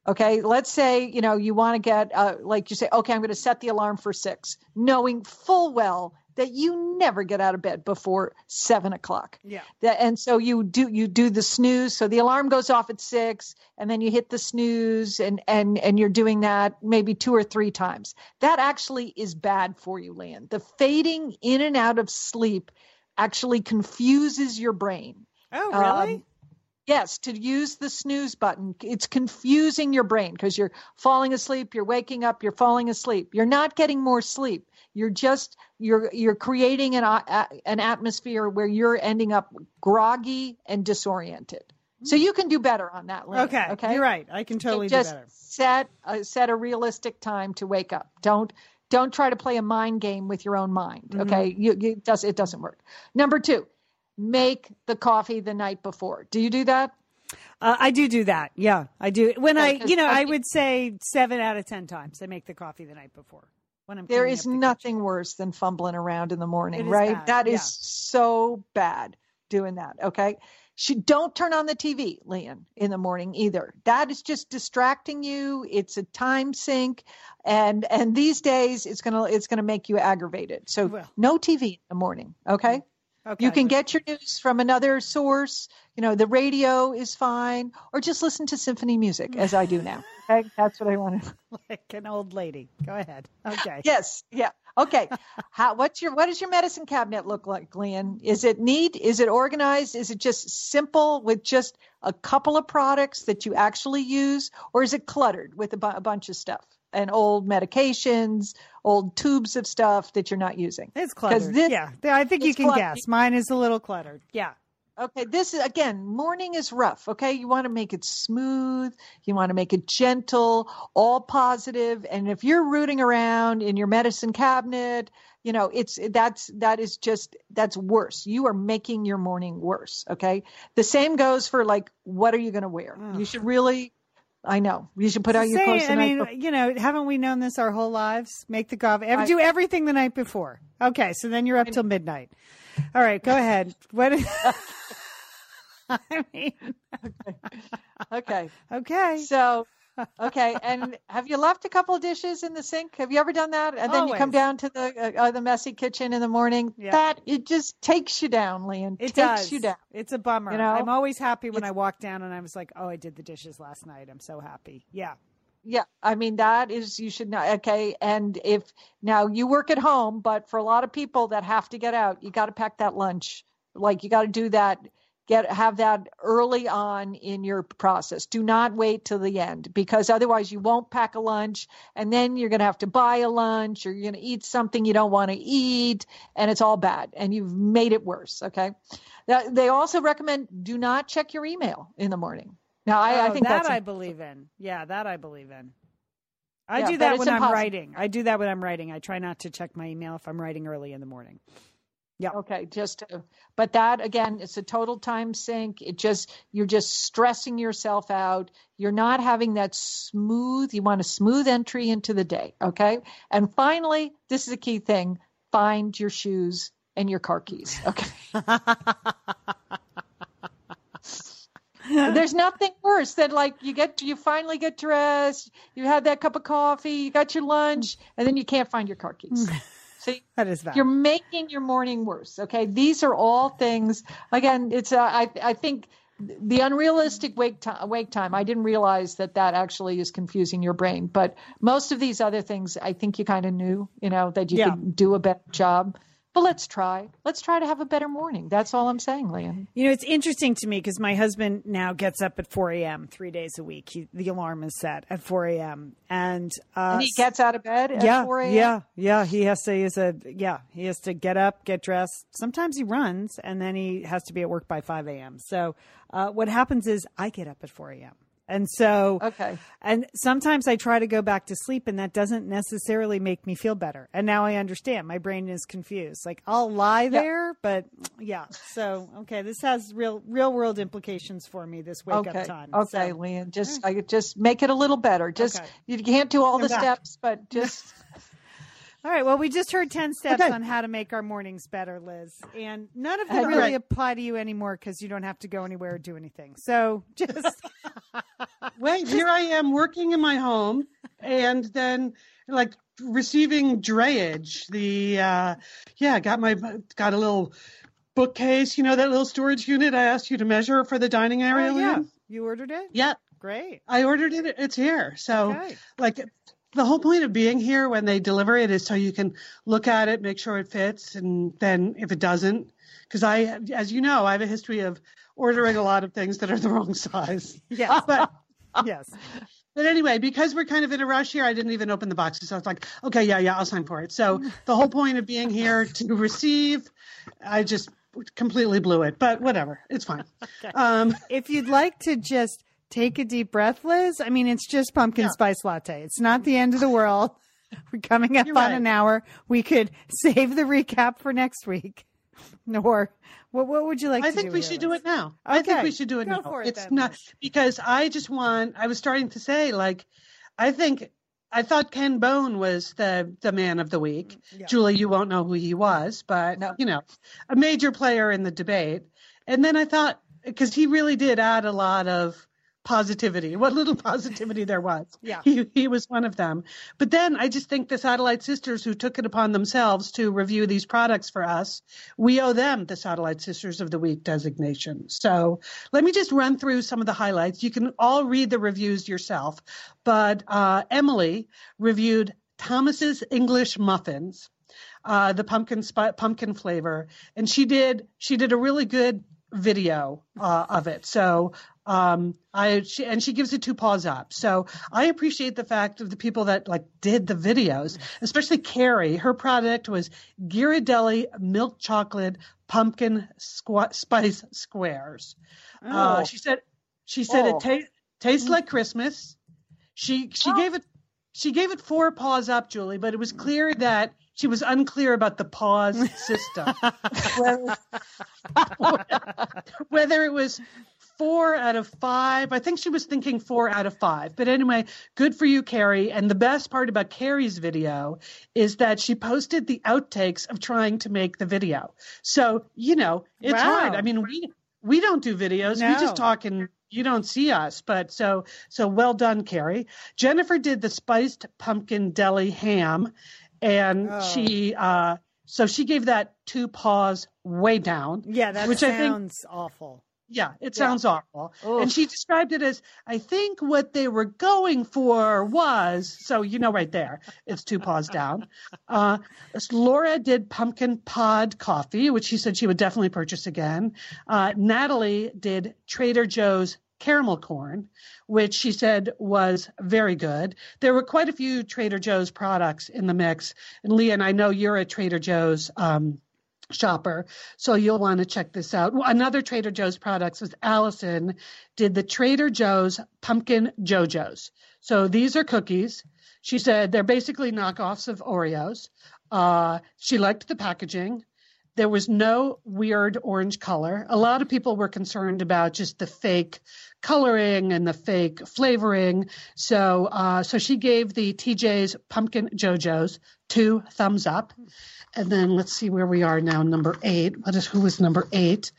Okay. Let's say, you know, you want to get, uh, like you say, okay, I'm going to set the alarm for six, knowing full well that you never get out of bed before seven o'clock. Yeah. That, and so you do you do the snooze. So the alarm goes off at six, and then you hit the snooze, and and and you're doing that maybe two or three times. That actually is bad for you, Lian. The fading in and out of sleep actually confuses your brain. Oh, Um, really? Yes, to use the snooze button, it's confusing your brain because you're falling asleep, you're waking up, you're falling asleep. You're not getting more sleep. You're just you're you're creating an a- an atmosphere where you're ending up groggy and disoriented. So you can do better on that. Lynn, okay. Okay. You're right. I can totally just do better. set a, set a realistic time to wake up. Don't don't try to play a mind game with your own mind. Mm-hmm. Okay, you, you it does it doesn't work. Number two, make the coffee the night before. Do you do that? Uh, I do do that. Yeah, I do. When I, you know, I would say seven out of 10 times I make the coffee the night before when I'm There is kitchen. nothing worse than fumbling around in the morning, right? bad, That is yeah. so bad doing that. Okay. She don't turn on the TV, Lian, in the morning either. That is just distracting you. It's a time sink, and and these days it's gonna it's gonna make you aggravated. So Well. no TV in the morning. Okay. Okay. You can get your news from another source. You know, the radio is fine, or just listen to symphony music as I do now. Okay, that's what I want to. like an old lady. Go ahead. Okay. Yes, yeah. Okay. How, what's your what does your medicine cabinet look like, Glenn? Is it neat? Is it organized? Is it just simple with just a couple of products that you actually use, or is it cluttered with a, bu- a bunch of stuff and old medications, old tubes of stuff that you're not using? It's cluttered. this- yeah. I think you can cluttered. guess. Mine is a little cluttered. Yeah. Okay, this is again, morning is rough. Okay, you want to make it smooth, you want to make it gentle, all positive, and if you're rooting around in your medicine cabinet, you know, it's that's that is just that's worse. You are making your morning worse. Okay, the same goes for like, what are you going to wear? You should really, I know, you should put out your clothes. the I mean, before. you know, haven't we known this our whole lives? Make the coffee. Ever I- do everything the night before. Okay, so then you're up till midnight. All right, go ahead. What? I mean, okay, okay. so. Okay, and have you left a couple of dishes in the sink? Have you ever done that? And then you come down to the uh, uh, the messy kitchen in the morning. Yeah. That it just takes you down, Lian. It takes does. you down. It's a bummer. You know? I'm always happy when It's- I walk down and I was like, "Oh, I did the dishes last night. I'm so happy." Yeah. Yeah, I mean that is you should know. Okay, and if now you work at home, but for a lot of people that have to get out, you got to pack that lunch. Like you got to do that get have that early on in your process. Do not wait till the end because otherwise you won't pack a lunch and then you're going to have to buy a lunch or you're going to eat something you don't want to eat and it's all bad and you've made it worse, okay? They also recommend do not check your email in the morning. Now, I, oh, I think that I believe in. Yeah, that I believe in. I Yeah, do that when I'm impossible. writing. I do that when I'm writing. I try not to check my email if I'm writing early in the morning. Okay, just to, but that again, it's a total time sink. It just you're just stressing yourself out. You're not having that smooth. You want a smooth entry into the day. Okay, and finally, this is a key thing: find your shoes and your car keys. Okay, there's nothing worse than like you get you finally get dressed, you had that cup of coffee, you got your lunch, and then you can't find your car keys. See, That is bad. you're making your morning worse. Okay, these are all things. Again, it's uh, I I think the unrealistic wake time. Wake time. I didn't realize that that actually is confusing your brain. But most of these other things, I think you kind of knew. You know that you Yeah. could do a better job. But let's try. Let's try to have a better morning. That's all I'm saying, Lian. You know, it's interesting to me because my husband now gets up at 4 a.m. three days a week. He, the alarm is set at 4 a.m. And, uh, And he gets out of bed at yeah, 4 a.m. yeah, yeah. He has to. He has a yeah. He has to get up, get dressed. Sometimes he runs, and then he has to be at work by 5 a.m. So, uh, what happens is I get up at 4 a.m. And so, Okay. and sometimes I try to go back to sleep, and that doesn't necessarily make me feel better. And now I understand. My brain is confused. Like I'll lie there, but yeah. So okay, this has real real world implications for me. This wake Okay. up time. Okay, So- Lian. Just I just make it a little better. Just Okay. you can't do all the back. steps, but just All right. Well, we just heard 10 steps Okay. on how to make our mornings better, Liz. And none of them All really right. apply to you anymore because you don't have to go anywhere or do anything. So just, Wait, here I am working in my home and then like receiving drayage. The uh yeah, got my got a little bookcase, you know that little storage unit I asked you to measure for the dining area. oh, yeah. Liam? You ordered it? Yeah, Great. I ordered it. It's here. So Okay. like the whole point of being here when they deliver it is so you can look at it, make sure it fits, and then if it doesn't, because I, as you know, I have a history of ordering a lot of things that are the wrong size. Yes. But yes. but anyway, because we're kind of in a rush here, I didn't even open the boxes. So I was like, okay, yeah, yeah, I'll sign for it. So the whole point of being here to receive, I just completely blew it. But whatever, it's fine. Um, If you'd like to just take a deep breath, Liz, I mean, it's just pumpkin Yeah. spice latte. It's not the end of the world. We're coming up You're on right. an hour. We could save the recap for next week. Or what, what would you like I think we should do it now. I think we should do it go now. it it's then, not Liz. because I just want. I was starting to say like, I think I thought Ken Bone was the the man of the week. Mm, Yeah. Julie, you won't know who he was, but No. you know, a major player in the debate. And then I thought because he really did add a lot of positivity. What little positivity there was. Yeah. He he was one of them. But then I just think the Satellite Sisters who took it upon themselves to review these products for us, we owe them the Satellite Sisters of the Week designation. So let me just run through some of the highlights. You can all read the reviews yourself. But uh, Emily reviewed Thomas's English muffins, uh, the pumpkin spi- pumpkin flavor, and she did she did a really good video uh, of it. So um, I she, and she gives it two paws up. So I appreciate the fact of the people that like did the videos, especially Carrie. Her product was Ghirardelli milk chocolate pumpkin squa- spice squares. Uh, Oh. she said she said Oh. it ta- tastes like Christmas. She she Oh. gave it she gave it four paws up, Julie, but it was clear that she was unclear about the pause system. whether, whether it was four out of five. I think she was thinking four out of five. But anyway, good for you, Carrie. And the best part about Carrie's video is that she posted the outtakes of trying to make the video. So, you know, it's Wow. hard. I mean, we we don't do videos. We just talk and you don't see us. But so so well done, Carrie. Jennifer did the spiced pumpkin deli ham and Oh. she uh so she gave that two paws way down. Yeah, that Which I think- sounds awful. Yeah, it Yeah. sounds awful. Oof. And she described it as, I think what they were going for was, so you know right there, it's two paws down. Uh, Laura did pumpkin pod coffee, which she said she would definitely purchase again. Uh, Natalie did Trader Joe's caramel corn, which she said was very good. There were quite a few Trader Joe's products in the mix. And Lian, I know you're a Trader Joe's um, shopper, so you'll want to check this out. Another Trader Joe's products was Allison did the Trader Joe's pumpkin JoJo's. So these are cookies. She said they're basically knockoffs of Oreos. Uh, she liked the packaging. There was no weird orange color. A lot of people were concerned about just the fake coloring and the fake flavoring. So, uh, so she gave the TJ's Pumpkin JoJo's two thumbs up. And then let's see where we are now. Number eight. What is who was number eight?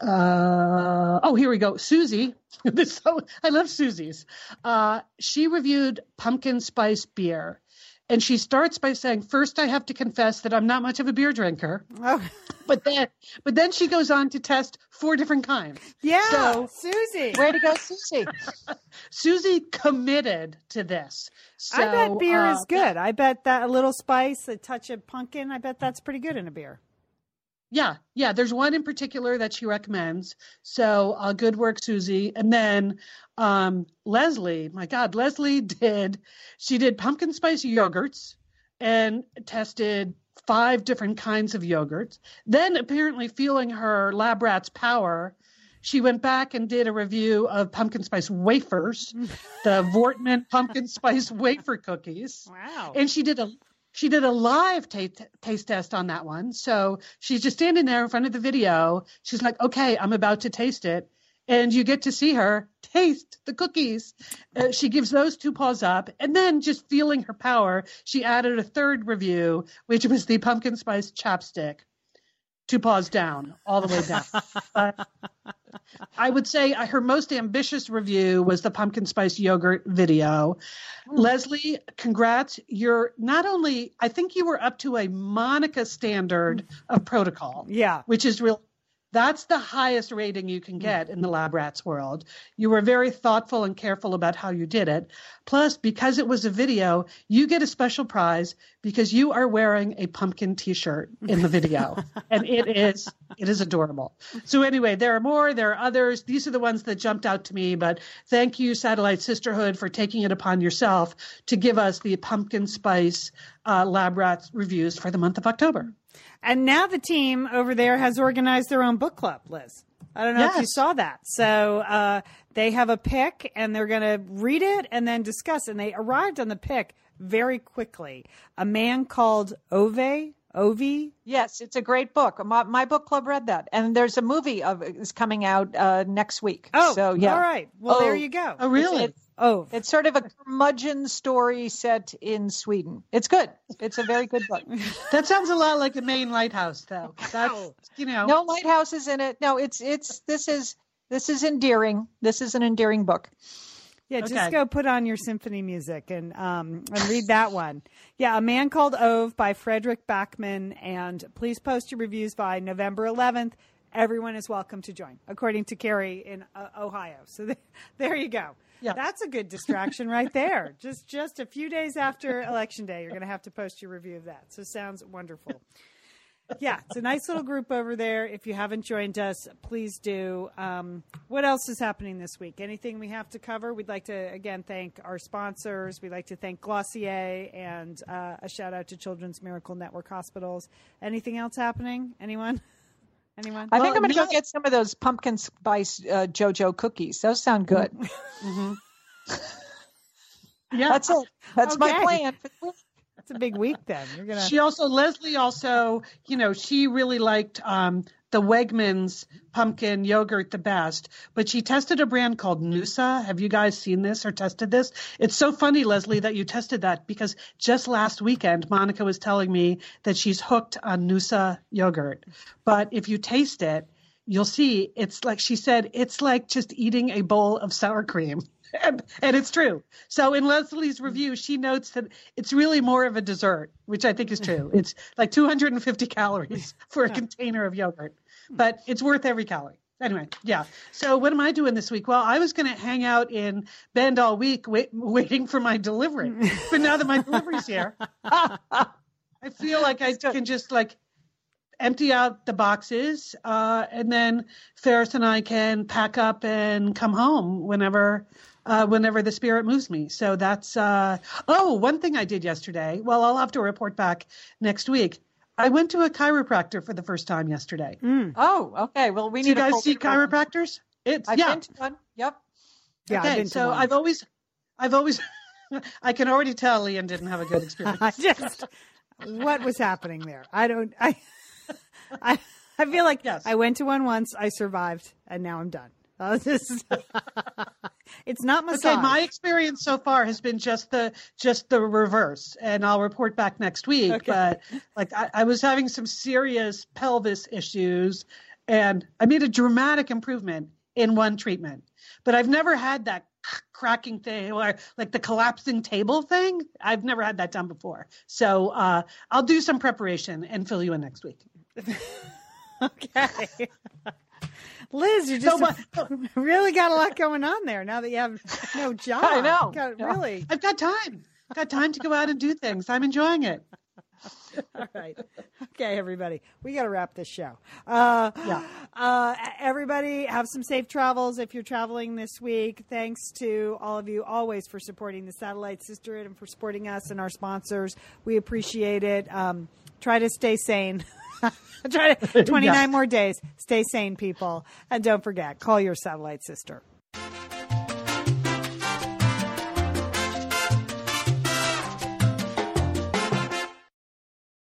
Uh, oh, here we go. Susie. This so I love Susie's. Uh, she reviewed pumpkin spice beer. And she starts by saying, First, I have to confess that I'm not much of a beer drinker. Oh, But then, but then she goes on to test four different kinds. yeah, So- Susie. Way to go, Susie. Susie committed to this. So, I bet beer uh, is good. I bet that a little spice, a touch of pumpkin, I bet that's pretty good in a beer. Yeah, yeah. There's one in particular that she recommends. So uh, good work, Susie. And then um, Leslie, my God, Leslie did. She did pumpkin spice yogurts and tested five different kinds of yogurts. Then, apparently, feeling her lab rat's power, she went back and did a review of pumpkin spice wafers, the Voortman pumpkin spice wafer cookies Wow. and she did a she did a live taste taste test on that one. So she's just standing there in front of the video. She's like, "Okay, I'm about to taste it," and you get to see her taste the cookies. Uh, she gives those two paws up, and then just feeling her power, she added a third review, which was the pumpkin spice chapstick. Two paws down, all the way down. Uh, I would say uh, her most ambitious review was the pumpkin spice yogurt video. Leslie, congrats. You're not only, I think you were up to a Monica standard of protocol, yeah. which is real. That's the highest rating you can get in the lab rats world. You were very thoughtful and careful about how you did it. Plus, because it was a video, you get a special prize because you are wearing a pumpkin t-shirt in the video. and it is it is adorable. So anyway, there are more, there are others. These are the ones that jumped out to me, but thank you Satellite Sisterhood for taking it upon yourself to give us the pumpkin spice uh, lab rats reviews for the month of October. And now the team over there has organized their own book club, Liz. I don't know if you saw that. So uh, they have a pick and they're going to read it and then discuss. And they arrived on the pick very quickly. A man called Ove, Ovi. Yes, it's a great book. My, my book club read that, and there's a movie of is coming out uh, next week. Oh, so yeah. All right. Well, there Oh. you go. Oh really? It's, Oh, it's sort of a curmudgeon story set in Sweden. It's good. It's a very good book. that sounds a lot like the main lighthouse though. That's you know No lighthouses in it. No, it's it's this is this is endearing. This is an endearing book. Yeah, just Okay. go put on your symphony music and um, and read that one. Yeah, A Man Called Ove by Fredrik Backman. And please post your reviews by November 11th. Everyone is welcome to join, according to Carrie in uh, Ohio. So th- there you go. Yeah. That's a good distraction right there. Just just a few days after election day, you're going to have to post your review of that. So sounds wonderful. Yeah, it's a nice little group over there. If you haven't joined us, please do. Um, what else is happening this week? Anything we have to cover? We'd like to again thank our sponsors. We'd like to thank Glossier and uh, a shout out to Children's Miracle Network Hospitals. Anything else happening? Anyone? Anyone? I think I'm going to no- go get some of those pumpkin spice uh, JoJo cookies. Those sound good. mhm yeah. That's it. That's my plan. for the week. It's a big week then. You're gonna. She also Leslie also, you know, she really liked um, the Wegmans pumpkin yogurt the best, but she tested a brand called Noosa. Have you guys seen this or tested this? It's so funny, Leslie, that you tested that because just last weekend Monica was telling me that she's hooked on Noosa yogurt. But if you taste it, you'll see it's like she said, it's like just eating a bowl of sour cream. And, and it's true. So in Leslie's review, she notes that it's really more of a dessert, which I think is true. It's like 250 calories for a container of yogurt, but it's worth every calorie. anyway, yeah. So what am I doing this week? Well, I was going to hang out in Bend all week, wait, waiting for my delivery. but now that my delivery's here, I feel like I can just like empty out the boxes, uh, and then Ferris and I can pack up and come home whenever. Uh, whenever the spirit moves me. So that's, uh, oh, one thing I did yesterday. Well, I'll have to report back next week. I went to a chiropractor for the first time yesterday. Mm. Oh, okay. Well, we Do need you a guys see chiropractors? It's I've yeah. been to one. Yep. Yeah, I've okay, been to so one. I've always, I've always, I can already tell Ian didn't have a good experience. I just what was happening there? I don't. I I I feel like Yes. I went to one once, I survived, and now I'm done. This it's not massage. Okay, my experience so far has been just the just the reverse, and I'll report back next week. Okay. But like I, I was having some serious pelvis issues, and I made a dramatic improvement in one treatment. But I've never had that cracking thing or like the collapsing table thing. I've never had that done before. So uh, I'll do some preparation and fill you in next week. okay. Liz, you So just really got a lot going on there now that you have no job. I know. Got- Yeah. Really? I've got time. I've Got time to go out and do things. I'm enjoying it. All right. Okay, everybody. We got to wrap this show. Uh, Yeah. Uh, everybody, have some safe travels if you're traveling this week. Thanks to all of you always for supporting the Satellite Sisterhood and for supporting us and our sponsors. We appreciate it. Um, try to stay sane. Try to, 29 yeah. more days. Stay sane, people. And don't forget, call your satellite sister.